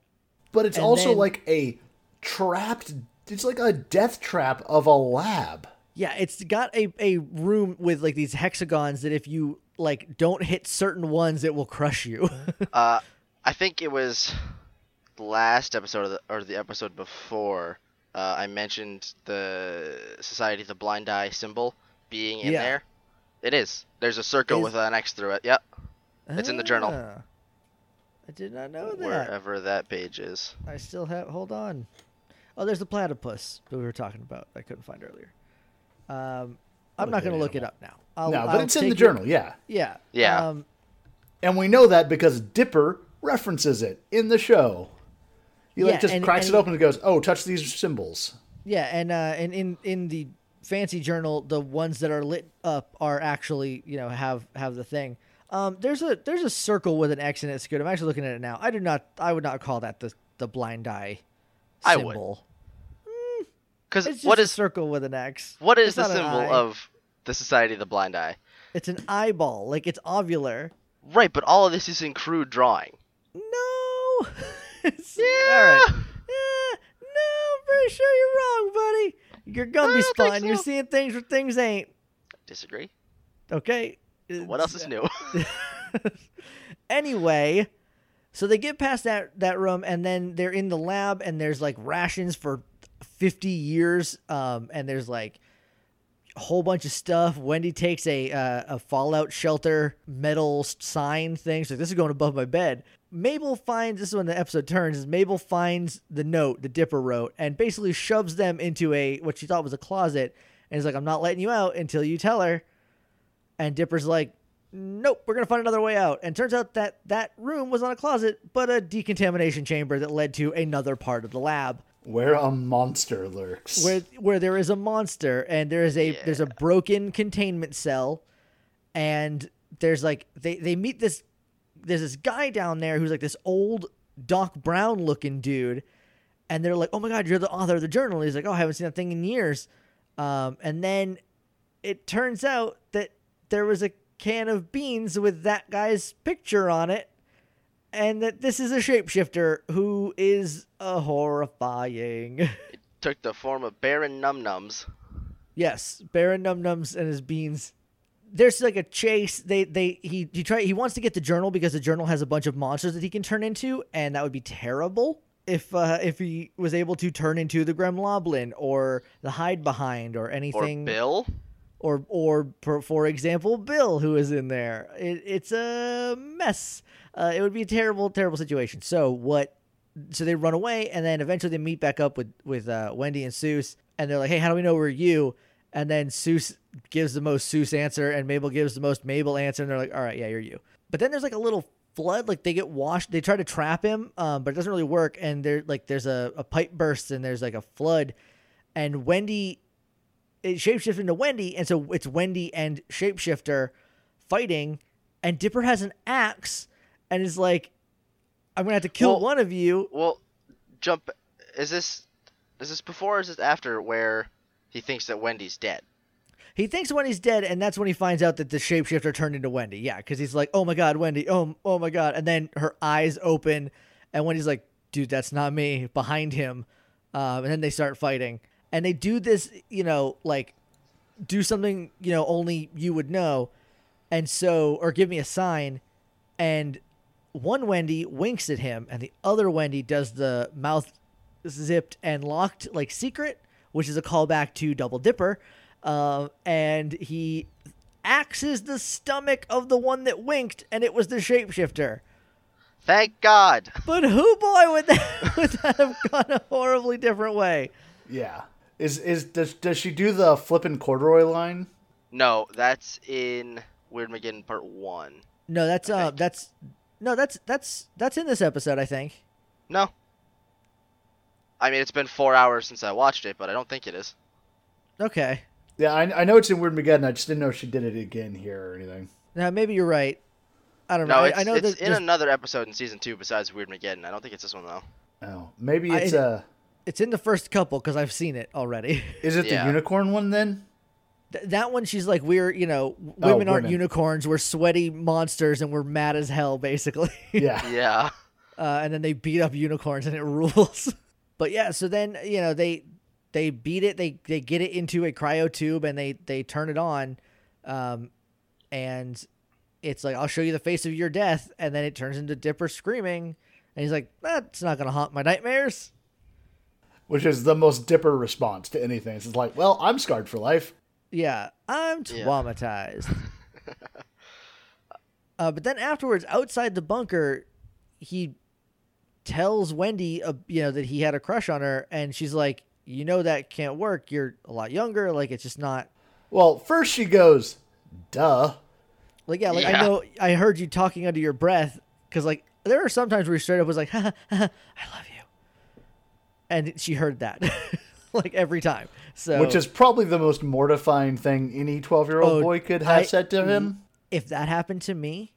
But it's also then- like a trapped it's like a death trap of a lab. Yeah, it's got a, a room with like these hexagons that if you like don't hit certain ones, it will crush you. Uh, I think it was the last episode of the, or the episode before. Uh, I mentioned the Society of the Blind Eye symbol being in Yeah. there. It is. There's a circle Is- with an X through it. Yep. It's in the journal. Ah, I did not know that. Wherever that page is. I still have. Hold on. Oh, there's the platypus that we were talking about. I couldn't find earlier. Um, I'm not going to look it up now. I'll, no, but I'll it's in the take your- journal, yeah. Yeah. Yeah. Um, And we know that because Dipper references it in the show. He like Yeah, just and- cracks and- it open and goes, "Oh, touch these symbols." Yeah, and uh, and in in the fancy journal, the ones that are lit up are actually you know have have the thing. Um, there's a there's a circle with an X in it. It's good. I'm actually looking at it now. I do not. I would not call that the the blind eye I would. symbol. Mm, because what is a circle with an X. what is It's the symbol of the Society of the Blind Eye? It's an eyeball. Like it's ovular. Right, but all of this is in crude drawing. No. It's- Yeah. All right. Yeah. No, I'm pretty sure you're wrong, buddy. You're I don't think spotting. You're seeing things where things ain't. Disagree. Okay. What else is new? anyway, so they get past that that room and then they're in the lab and there's like rations for 50 years um and there's like a whole bunch of stuff. Wendy takes a uh, a fallout shelter metal sign thing. So this is going above my bed. Mabel finds this is when the episode turns. Is Mabel finds the note the Dipper wrote and basically shoves them into a what she thought was a closet and is like, "I'm not letting you out until you tell her." And Dipper's like, nope, we're gonna find another way out. And turns out that that room was not a closet, but a decontamination chamber that led to another part of the lab Where a monster lurks. where where there is a monster and there is a there's a broken containment cell, and there's like they they meet this there's this guy down there who's like this old Doc Brown looking dude, and they're like, oh my god, you're the author of the journal. And he's like, oh, I haven't seen that thing in years, um, and then it turns out that there was a can of beans with that guy's picture on it and that this is a shapeshifter who is a horrifying. It took the form of Baron Num Nums. yes, Baron Num Nums and his beans. There's like a chase. They they he he try he wants to get the journal because the journal has a bunch of monsters that he can turn into, and that would be terrible if uh, if he was able to turn into the Gremloblin or the Hide Behind or Or anything Bill. Or or for, for example bill who is in there. It, it's a mess. Uh, it would be a terrible terrible situation. So what so they run away and then eventually they meet back up with with uh, wendy and Soos and they're like hey how do we know we're you? And then Soos gives the most Soos answer and mabel gives the most mabel answer and they're like all right yeah you're you. But then there's like a little flood like they get washed they try to trap him um, but it doesn't really work and there like there's a, a pipe burst and there's like a flood. And wendy it shapeshifts into Wendy, and so it's Wendy and Shapeshifter fighting, and Dipper has an axe and is like, "I'm gonna have to kill Well- one of you." Well, jump. Is this is this before or is this after where he thinks that Wendy's dead? He thinks Wendy's dead, and that's when he finds out that the shapeshifter turned into Wendy. Yeah, because he's like, "Oh my god, Wendy! Oh, oh my god!" And then her eyes open, and Wendy's like, "Dude, that's not me." Behind him, um, and then they start fighting, and they do this, you know, like do something you know only you would know, and so or give me a sign, and one Wendy winks at him, and the other Wendy does the mouth zipped and locked like secret, which is a callback to Double Dipper. Uh, and he axes the stomach of the one that winked, and it was the shapeshifter. Thank God. But who boy would that would that have gone a horribly different way? Yeah. Is is does does she do the flippin' corduroy line? No, that's in Weirdmageddon Part One. No, that's uh, that's no, that's that's that's in this episode, I think. No. I mean, it's been four hours since I watched it, but I don't think it is. Okay, Yeah, I, I know it's in Weird Mageddon. I just didn't know if she did it again here or anything. now maybe you're right. I don't know. No, I, it's, I know it's in there's- another episode in season two besides Weirdmageddon. I don't think it's this one though. Oh, maybe I- it's uh it's in the first couple because I've seen it already. Is it Yeah. the unicorn one then? Th- that one, she's like, we're you know, women aren't women. unicorns. We're sweaty monsters, and we're mad as hell, basically. Yeah. Yeah. uh, and then they beat up unicorns and it rules. but yeah, so then you know they they beat it. They they get it into a cryo tube and they they turn it on, um, and it's like I'll show you the face of your death, and then it turns into Dipper screaming, and he's like, "That's not gonna haunt my nightmares." Which is the most dipper response to anything. It's like, well, I'm scarred for life. Yeah, I'm Yeah. traumatized. uh, but then afterwards, outside the bunker, he tells Wendy, uh, you know, that he had a crush on her, and she's like, "You know that can't work. You're a lot younger. Like it's just not." Well, first she goes, duh. Like yeah, like I know I heard you talking under your breath because like there are sometimes where he straight up was like, ha, ha, ha, ha, "I love you," and she heard that like every time. So Which is probably the most mortifying thing any 12 year old Oh, boy could have I- said to him. Mm, if that happened to me,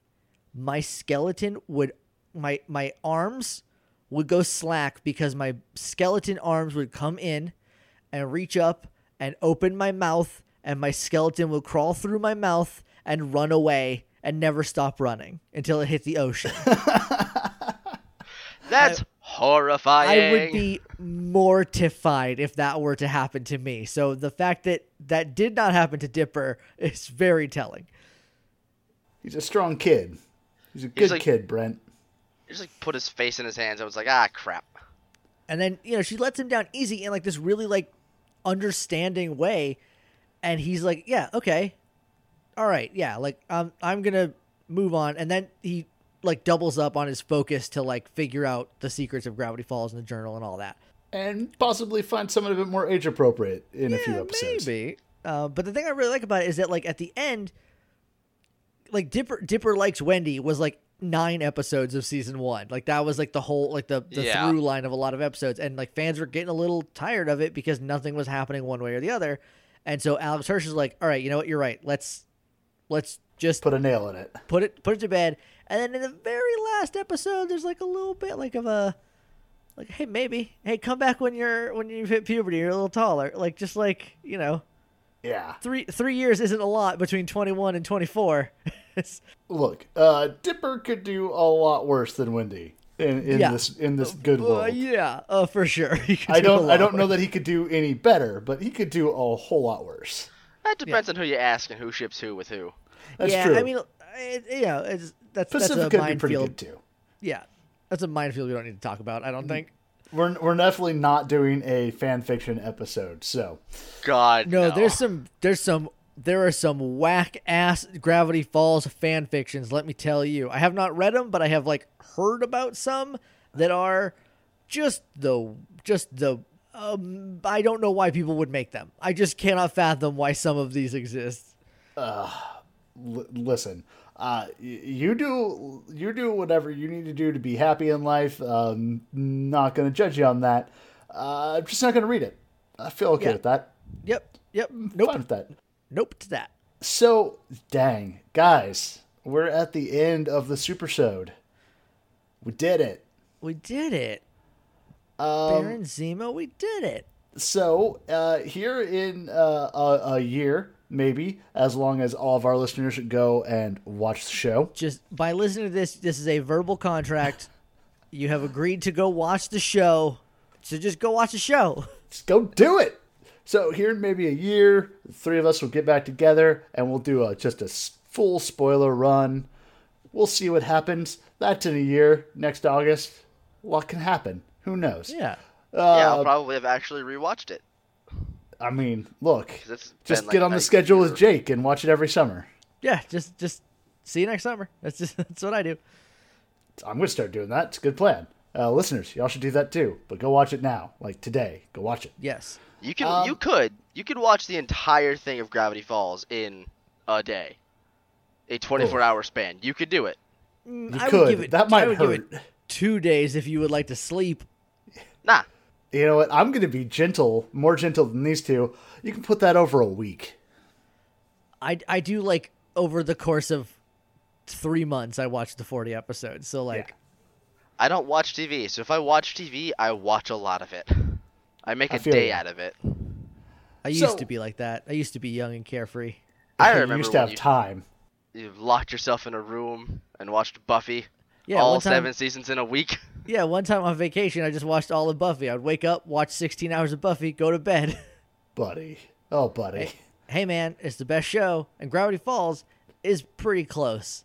my skeleton would my my arms would go slack because my skeleton arms would come in and reach up and open my mouth and my skeleton would crawl through my mouth and run away and never stop running until it hit the ocean. That's horrifying. I would be mortified if that were to happen to me. So the fact that that did not happen to Dipper is very telling. He's a strong kid. He's a good He's like- kid, Brent. He just like put his face in his hands. I was like, ah, crap. And then, you know, she lets him down easy in like this really like understanding way. And he's like, yeah, okay. All right. Yeah. Like, I'm um, I'm going to move on. And then he like doubles up on his focus to like figure out the secrets of Gravity Falls in the journal and all that. And possibly find someone a bit more age appropriate in a few episodes. Maybe. Uh, but the thing I really like about it is that like at the end, like Dipper Dipper likes Wendy was like nine episodes of season one. Like that was like the whole like the, the Yeah. through line of a lot of episodes, and like fans were getting a little tired of it because nothing was happening one way or the other. And so Alex Hirsch is like, all right, you know what, you're right. Let's let's just Put a nail in it. put it put it to bed. And then in the very last episode, there's like a little bit like of a like, hey, maybe, hey, come back when you're when you've hit puberty, you're a little taller. Like just like you know, Yeah. three three years isn't a lot between 21 and 24. Look, uh, Dipper could do a lot worse than Wendy in, in Yeah. this in this good uh, world. yeah, uh, for sure. I do a don't I don't know that he could do any better, but he could do a whole lot worse. That depends on who you ask and who ships who with who. That's yeah, true. I mean, it, you know, it's that's that's Pacifica a could be minefield. pretty good too. Yeah, that's a minefield we don't need to talk about. I don't think. We're we're definitely not doing a fan fiction episode, so God, No, no. there's some there's some there are some whack ass Gravity Falls fan fictions. Let me tell you, I have not read them, but I have like heard about some that are just the just the. Um, I don't know why people would make them. I just cannot fathom why some of these exist. l- listen. Uh, you do you do whatever you need to do to be happy in life. Um, not going to judge you on that. Uh, I'm just not going to read it. I feel okay Yeah. with that. Yep, yep. Fine Nope, with that. nope to that. So, dang, guys, we're at the end of the super sode. We did it. We did it, Um, Baron Zemo. We did it. so, uh, here in uh, a, a year, maybe, as long as all of our listeners should go and watch the show, just by listening to this, this is a verbal contract. you have agreed to go watch the show. So just go watch the show. just go do it. So, here in maybe a year, the three of us will get back together and we'll do a, just a full spoiler run. We'll see what happens. That's in a year, next August. What can happen? Who knows? Yeah. yeah, uh, I'll probably have actually rewatched it. I mean, look, just been, get on the a schedule with. Jake and watch it every summer. Yeah, just just see you next summer. That's just that's what I do. I'm going to start doing that. It's a good plan. Uh, listeners, y'all should do that too. But go watch it now, like today. Go watch it. Yes. You can, Um, you could, you could watch the entire thing of Gravity Falls in a day, a 24-hour span. You could do it. Mm, You I could. would give it that might I would hurt. give it 2 days if you would like to sleep. Nah, You know what? I'm going to be gentle, more gentle than these two. You can put that over a week. I I do like over the course of 3 months I watched the 40 episodes. So like I don't watch TV, so if I watch TV, I watch a lot of it. I make I a feel day you. out of it. I used So- to be like that. I used to be young and carefree. I You remember used to when have you, time. you locked yourself in a room and watched Buffy. Yeah, all time- seven seasons in a week. Yeah, one time on vacation, I just watched all of Buffy. I would wake up, watch 16 hours of Buffy, go to bed. buddy. Oh, buddy. hey man, it's the best show, and Gravity Falls is pretty close.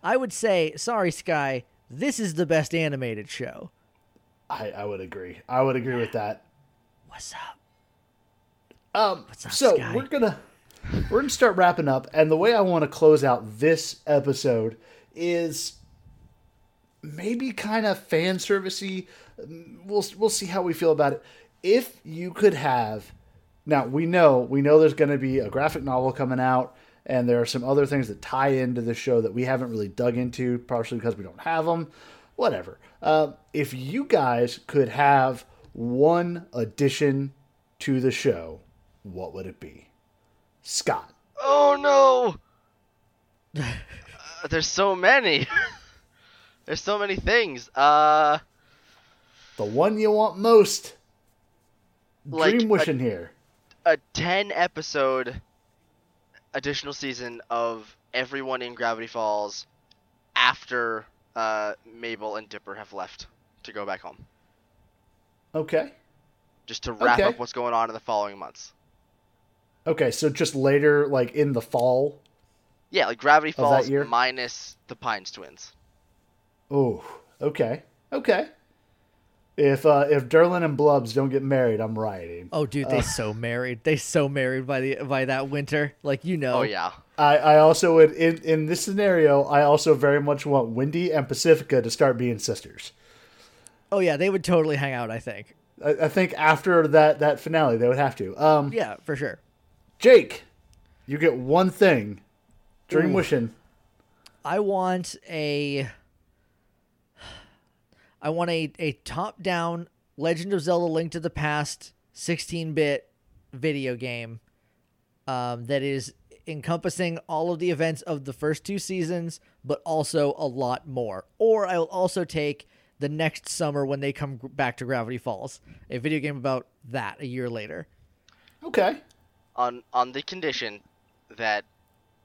I would say, sorry Sky, this is the best animated show. I, I would agree. I would agree with that. What's up? Um, up, so Sky? we're gonna we're gonna start wrapping up, and the way I want to close out this episode is maybe kind of fan servicey. We'll we'll see how we feel about it. If you could have, now we know we know there's going to be a graphic novel coming out, and there are some other things that tie into the show that we haven't really dug into, partially because we don't have them. Whatever. Uh, if you guys could have one addition to the show, what would it be? Scott. Oh no! Uh, there's so many. there's so many things. Uh, The one you want most. Like Dream a- wishing here. a 10 episode additional season of everyone in Gravity Falls after uh, Mabel and Dipper have left to go back home. Okay. Just to wrap Okay. up what's going on in the following months. Okay, so just later, like in the fall. Yeah, like Gravity Falls minus the Pines twins. Oh, okay. Okay. If uh if Durland and Blubs don't get married, I'm rioting. Oh, dude, they so married. They so married by the by that winter. Like you know. Oh, yeah. I, I also would in, in this scenario, I also very much want Wendy and Pacifica to start being sisters. Oh yeah, they would totally hang out. I think. I, I think after that that finale, they would have to. Um, Yeah, for sure. Jake, you get one thing. Dream Ooh. wishing. I want a I want a, a top down Legend of Zelda Link to the Past 16 bit video game um, that is encompassing all of the events of the first two seasons, but also a lot more. Or I'll also take the next summer when they come back to Gravity Falls, a video game about that a year later. Okay. On, on the condition that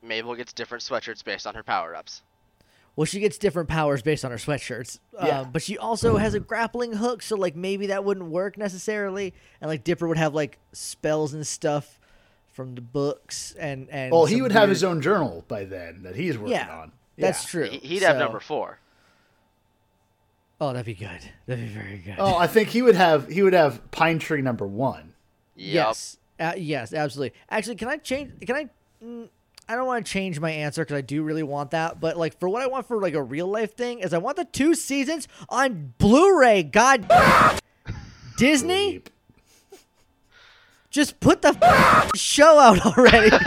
Mabel gets different sweatshirts based on her power ups. Well, she gets different powers based on her sweatshirts. Yeah. Uh, but she also has a grappling hook, so like maybe that wouldn't work necessarily. And like Dipper would have like spells and stuff from the books and and. Well, he some would have his own journal by then that he's working Yeah, on. That's true. He- He'd have So- number four. Oh, that'd be good. That'd be very good. Oh, I think he would have he would have Pine Tree number one. Yep. Yes. Uh, yes, absolutely. Actually, can I change? Can I? Mm, I don't want to change my answer because I do really want that. But like for what I want for like a real life thing is I want the two seasons on Blu-ray. God, Disney, just put the show out already.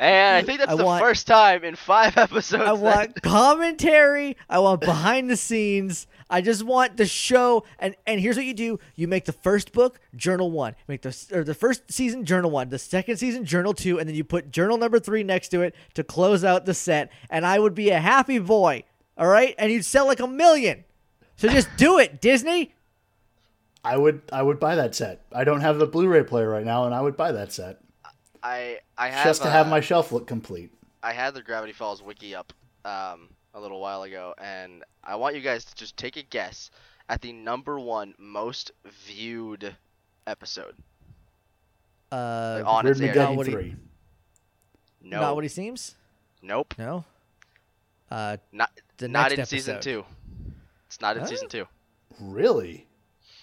And I think that's I the want- first time in five episodes. I that- want commentary. I want behind the scenes. I just want the show. And and here's what you do: you make the first book journal one, make the or the first season journal one, the second season journal two, and then you put journal number three next to it to close out the set. And I would be a happy boy. All right, and you'd sell like a million. So just do it, Disney. I would I would buy that set. I don't have the Blu-ray player right now, and I would buy that set I I have just to have uh, my shelf look complete. I had the Gravity Falls wiki up um, a little while ago, and I want you guys to just take a guess at the number one most viewed episode. Uh, Like, on its air. Not what he- three. No, not what he seems. nope, No. Uh, not the not in next season two. It's not in Huh? season two. Really?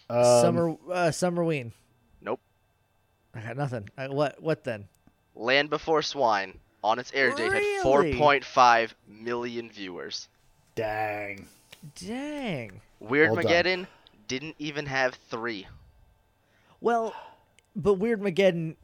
Um, summer, uh, Summerween. Nope. I got nothing. I, what? What then? Land Before Swine on its air date Really? had 4.5 million viewers. Dang. Dang. Weird Well done. Mageddon didn't even have three. Well, but Weirdmageddon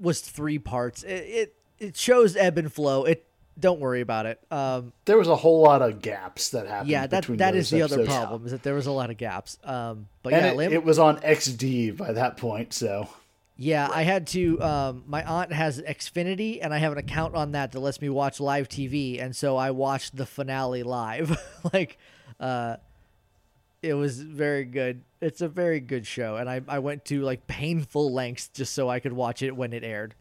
was three parts. It, it it shows ebb and flow. It don't worry about it. Um, There was a whole lot of gaps that happened. yeah, that between that those is the other episodes. problem is that there was a lot of gaps. Um, but And yeah, it, Lamb- it was on XD by that point, so yeah, I had to. Um, my aunt has Xfinity, and I have an account on that that lets me watch live TV, and so I watched the finale live. like, uh, it was very good. It's a very good show, and I I went to like painful lengths just so I could watch it when it aired.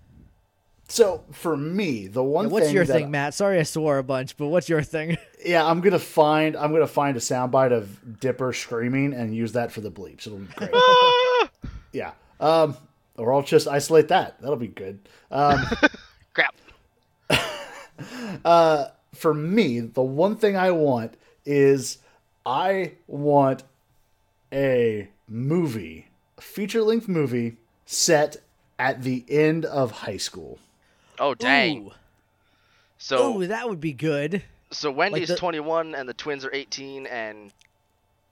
so for me, the one thing What's thing your that- thing, Matt? Sorry I swore a bunch, but what's your thing? Yeah, I'm gonna find I'm gonna find a soundbite of Dipper screaming and use that for the bleeps. It'll be great. yeah. Um, or I'll just isolate that. That'll be good. Um, Crap. for me, the one thing I want is I want a movie, a feature length movie set at the end of high school. Oh dang. Ooh. So Ooh, that would be good. so Wendy's the- 21 and the twins are 18 and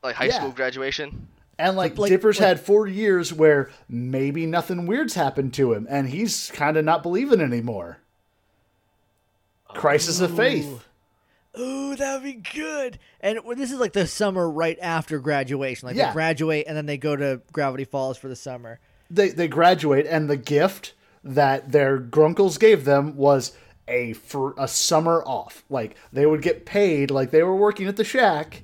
like high Yeah. school graduation. And like, like- Dipper's like- had four years where maybe nothing weird's happened to him, and he's kind of not believing anymore. Crisis of faith. Ooh, that would be good. And this is like the summer right after graduation. Like Yeah. they graduate and then they go to Gravity Falls for the summer. They they graduate, and the gift that their grunkles gave them was a for a summer off. Like they would get paid, like they were working at the shack.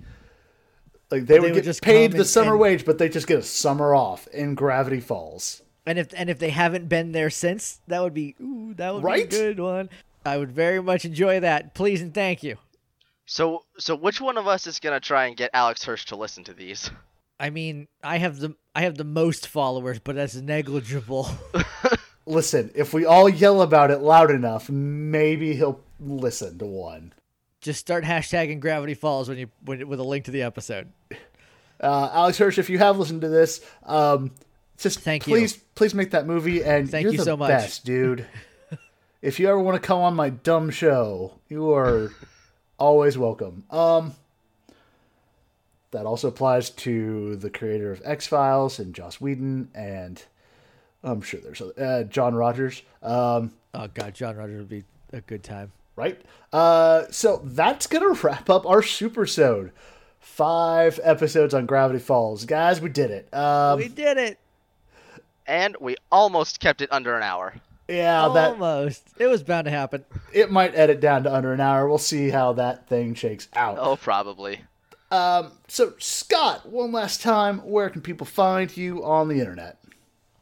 Like they, would, would get just paid the and- summer and- wage, but they just get a summer off in Gravity Falls. And if and if they haven't been there since, that would be ooh, that would Right? be a good one. I would very much enjoy that. Please and thank you. So so which one of us is gonna try and get Alex Hirsch to listen to these? I mean, I have the I have the most followers, but that's negligible. Listen, if we all yell about it loud enough, maybe he'll listen to one. Just start hashtagging Gravity Falls when you when, with a link to the episode. Uh, Alex Hirsch, if you have listened to this, um, just Thank you. please, please make that movie. And Thank you're you the so much. best, dude. if you ever want to come on my dumb show, you are always welcome. Um, that also applies to the creator of X Files and Joss Whedon, and I'm sure there's other, uh, John Rogers. Um, Oh god, John Rogers would be a good time. Right? Uh, so that's gonna wrap up our supersode. Five episodes on Gravity Falls, guys. We did it. Um, we did it. And we almost kept it under an hour. yeah, that Almost. It was bound to happen. it might edit down to under an hour. We'll see how that thing shakes out. Oh, probably. Um, so, Scott, one last time, where can people find you on the internet?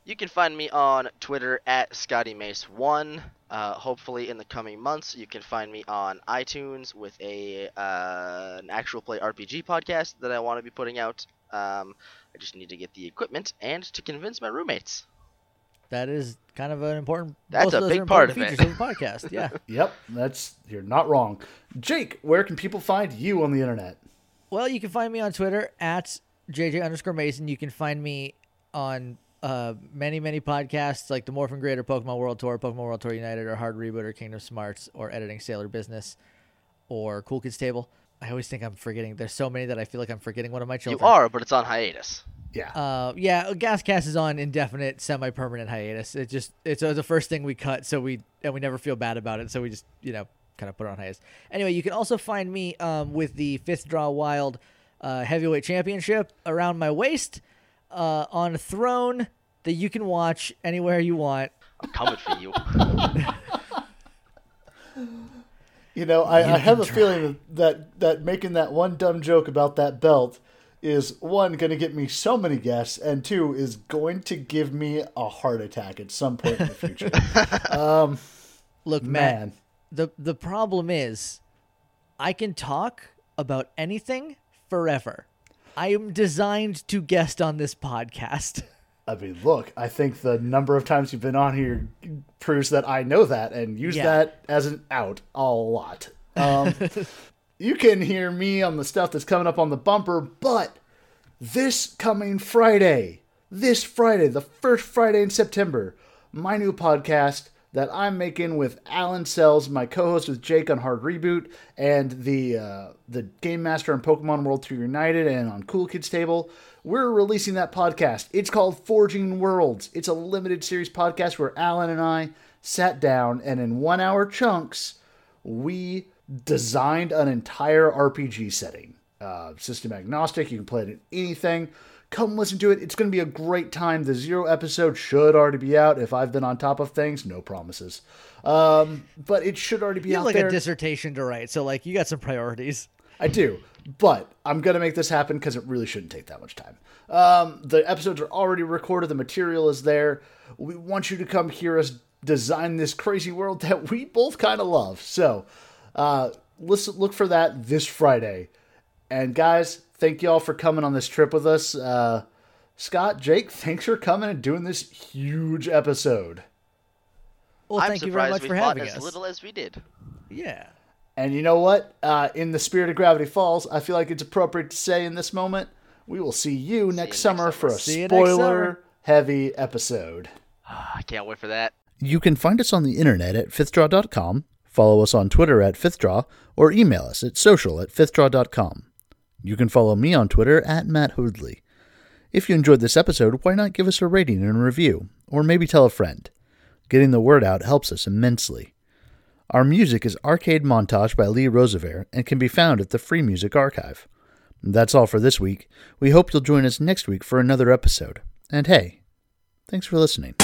You can find me on Twitter at ScottyMace1. Uh, hopefully, in the coming months, you can find me on iTunes with a uh, an actual play RPG podcast that I want to be putting out. Um, I just need to get the equipment and to convince my roommates. That is kind of an important. That's a big part of it. features of the podcast. Yeah. Yep, that's you're not wrong. Jake, where can people find you on the internet? Well, you can find me on Twitter at JJ underscore Mason. You can find me on uh, many, many podcasts like the Morphin Grid or Pokemon World Tour, Pokemon World Tour United, or Hard Reboot, or Kingdom Smarts, or Editing Sailor Business, or Cool Kids Table. I always think I'm forgetting. There's so many that I feel like I'm forgetting one of my children. You are, but it's on hiatus. Yeah, Uh, yeah, Gascast is on indefinite, semi-permanent hiatus. It just it's uh, the first thing we cut, so we and we never feel bad about it, so we just you know kind of put it on hiatus. Anyway, you can also find me um, with the Fifth Draw Wild uh, Heavyweight Championship around my waist uh, on a throne that you can watch anywhere you want. I'm coming for you. you know, I, I have a feeling that that making that one dumb joke about that belt is one going to get me so many guests, and two is going to give me a heart attack at some point in the future. Look, Matt, Man, the the problem is I can talk about anything forever. I am designed to guest on this podcast. I mean, look, I think the number of times you've been on here proves that I know that and use Yeah. that as an out a lot. Um, you can hear me on the stuff that's coming up on the bumper, but this coming Friday, this Friday, the first Friday in September, my new podcast that I'm making with Alan Sells, my co-host with Jake on Hard Reboot, and the uh, the Game Master on Pokemon World Tour United and on Cool Kids Table. We're releasing that podcast. It's called Forging Worlds. It's a limited series podcast where Alan and I sat down and in one hour chunks we designed an entire RPG setting. Uh, system agnostic, you can play it in anything. Come listen to it. It's going to be a great time. The zero episode should already be out. If I've been on top of things, no promises. Um, but it should already be You out have like there. a dissertation to write, so like you got some priorities. I do, but I'm gonna make this happen because it really shouldn't take that much time. Um, the episodes are already recorded. The material is there. We want you to come hear us design this crazy world that we both kind of love. So, uh, listen, look for that this Friday. And guys, thank you all for coming on this trip with us. Uh, Scott, Jake, thanks for coming and doing this huge episode. Well, I'm thank you very much for fought having as us. little as we did. Yeah. And you know what? Uh, in the spirit of Gravity Falls, I feel like it's appropriate to say in this moment, we will see you next next summer for a. See you next summer. spoiler heavy episode. I can't wait for that. You can find us on the internet at fifthdraw.com, follow us on Twitter at fifthdraw, or email us at social at fifthdraw.com. You can follow me on Twitter at Matt. If you enjoyed this episode, why not give us a rating and a review, or maybe tell a friend? Getting the word out helps us immensely. Our music is Arcade Montage by Lee Rosevere and can be found at the Free Music Archive. That's all for this week. We hope you'll join us next week for another episode. And hey, thanks for listening.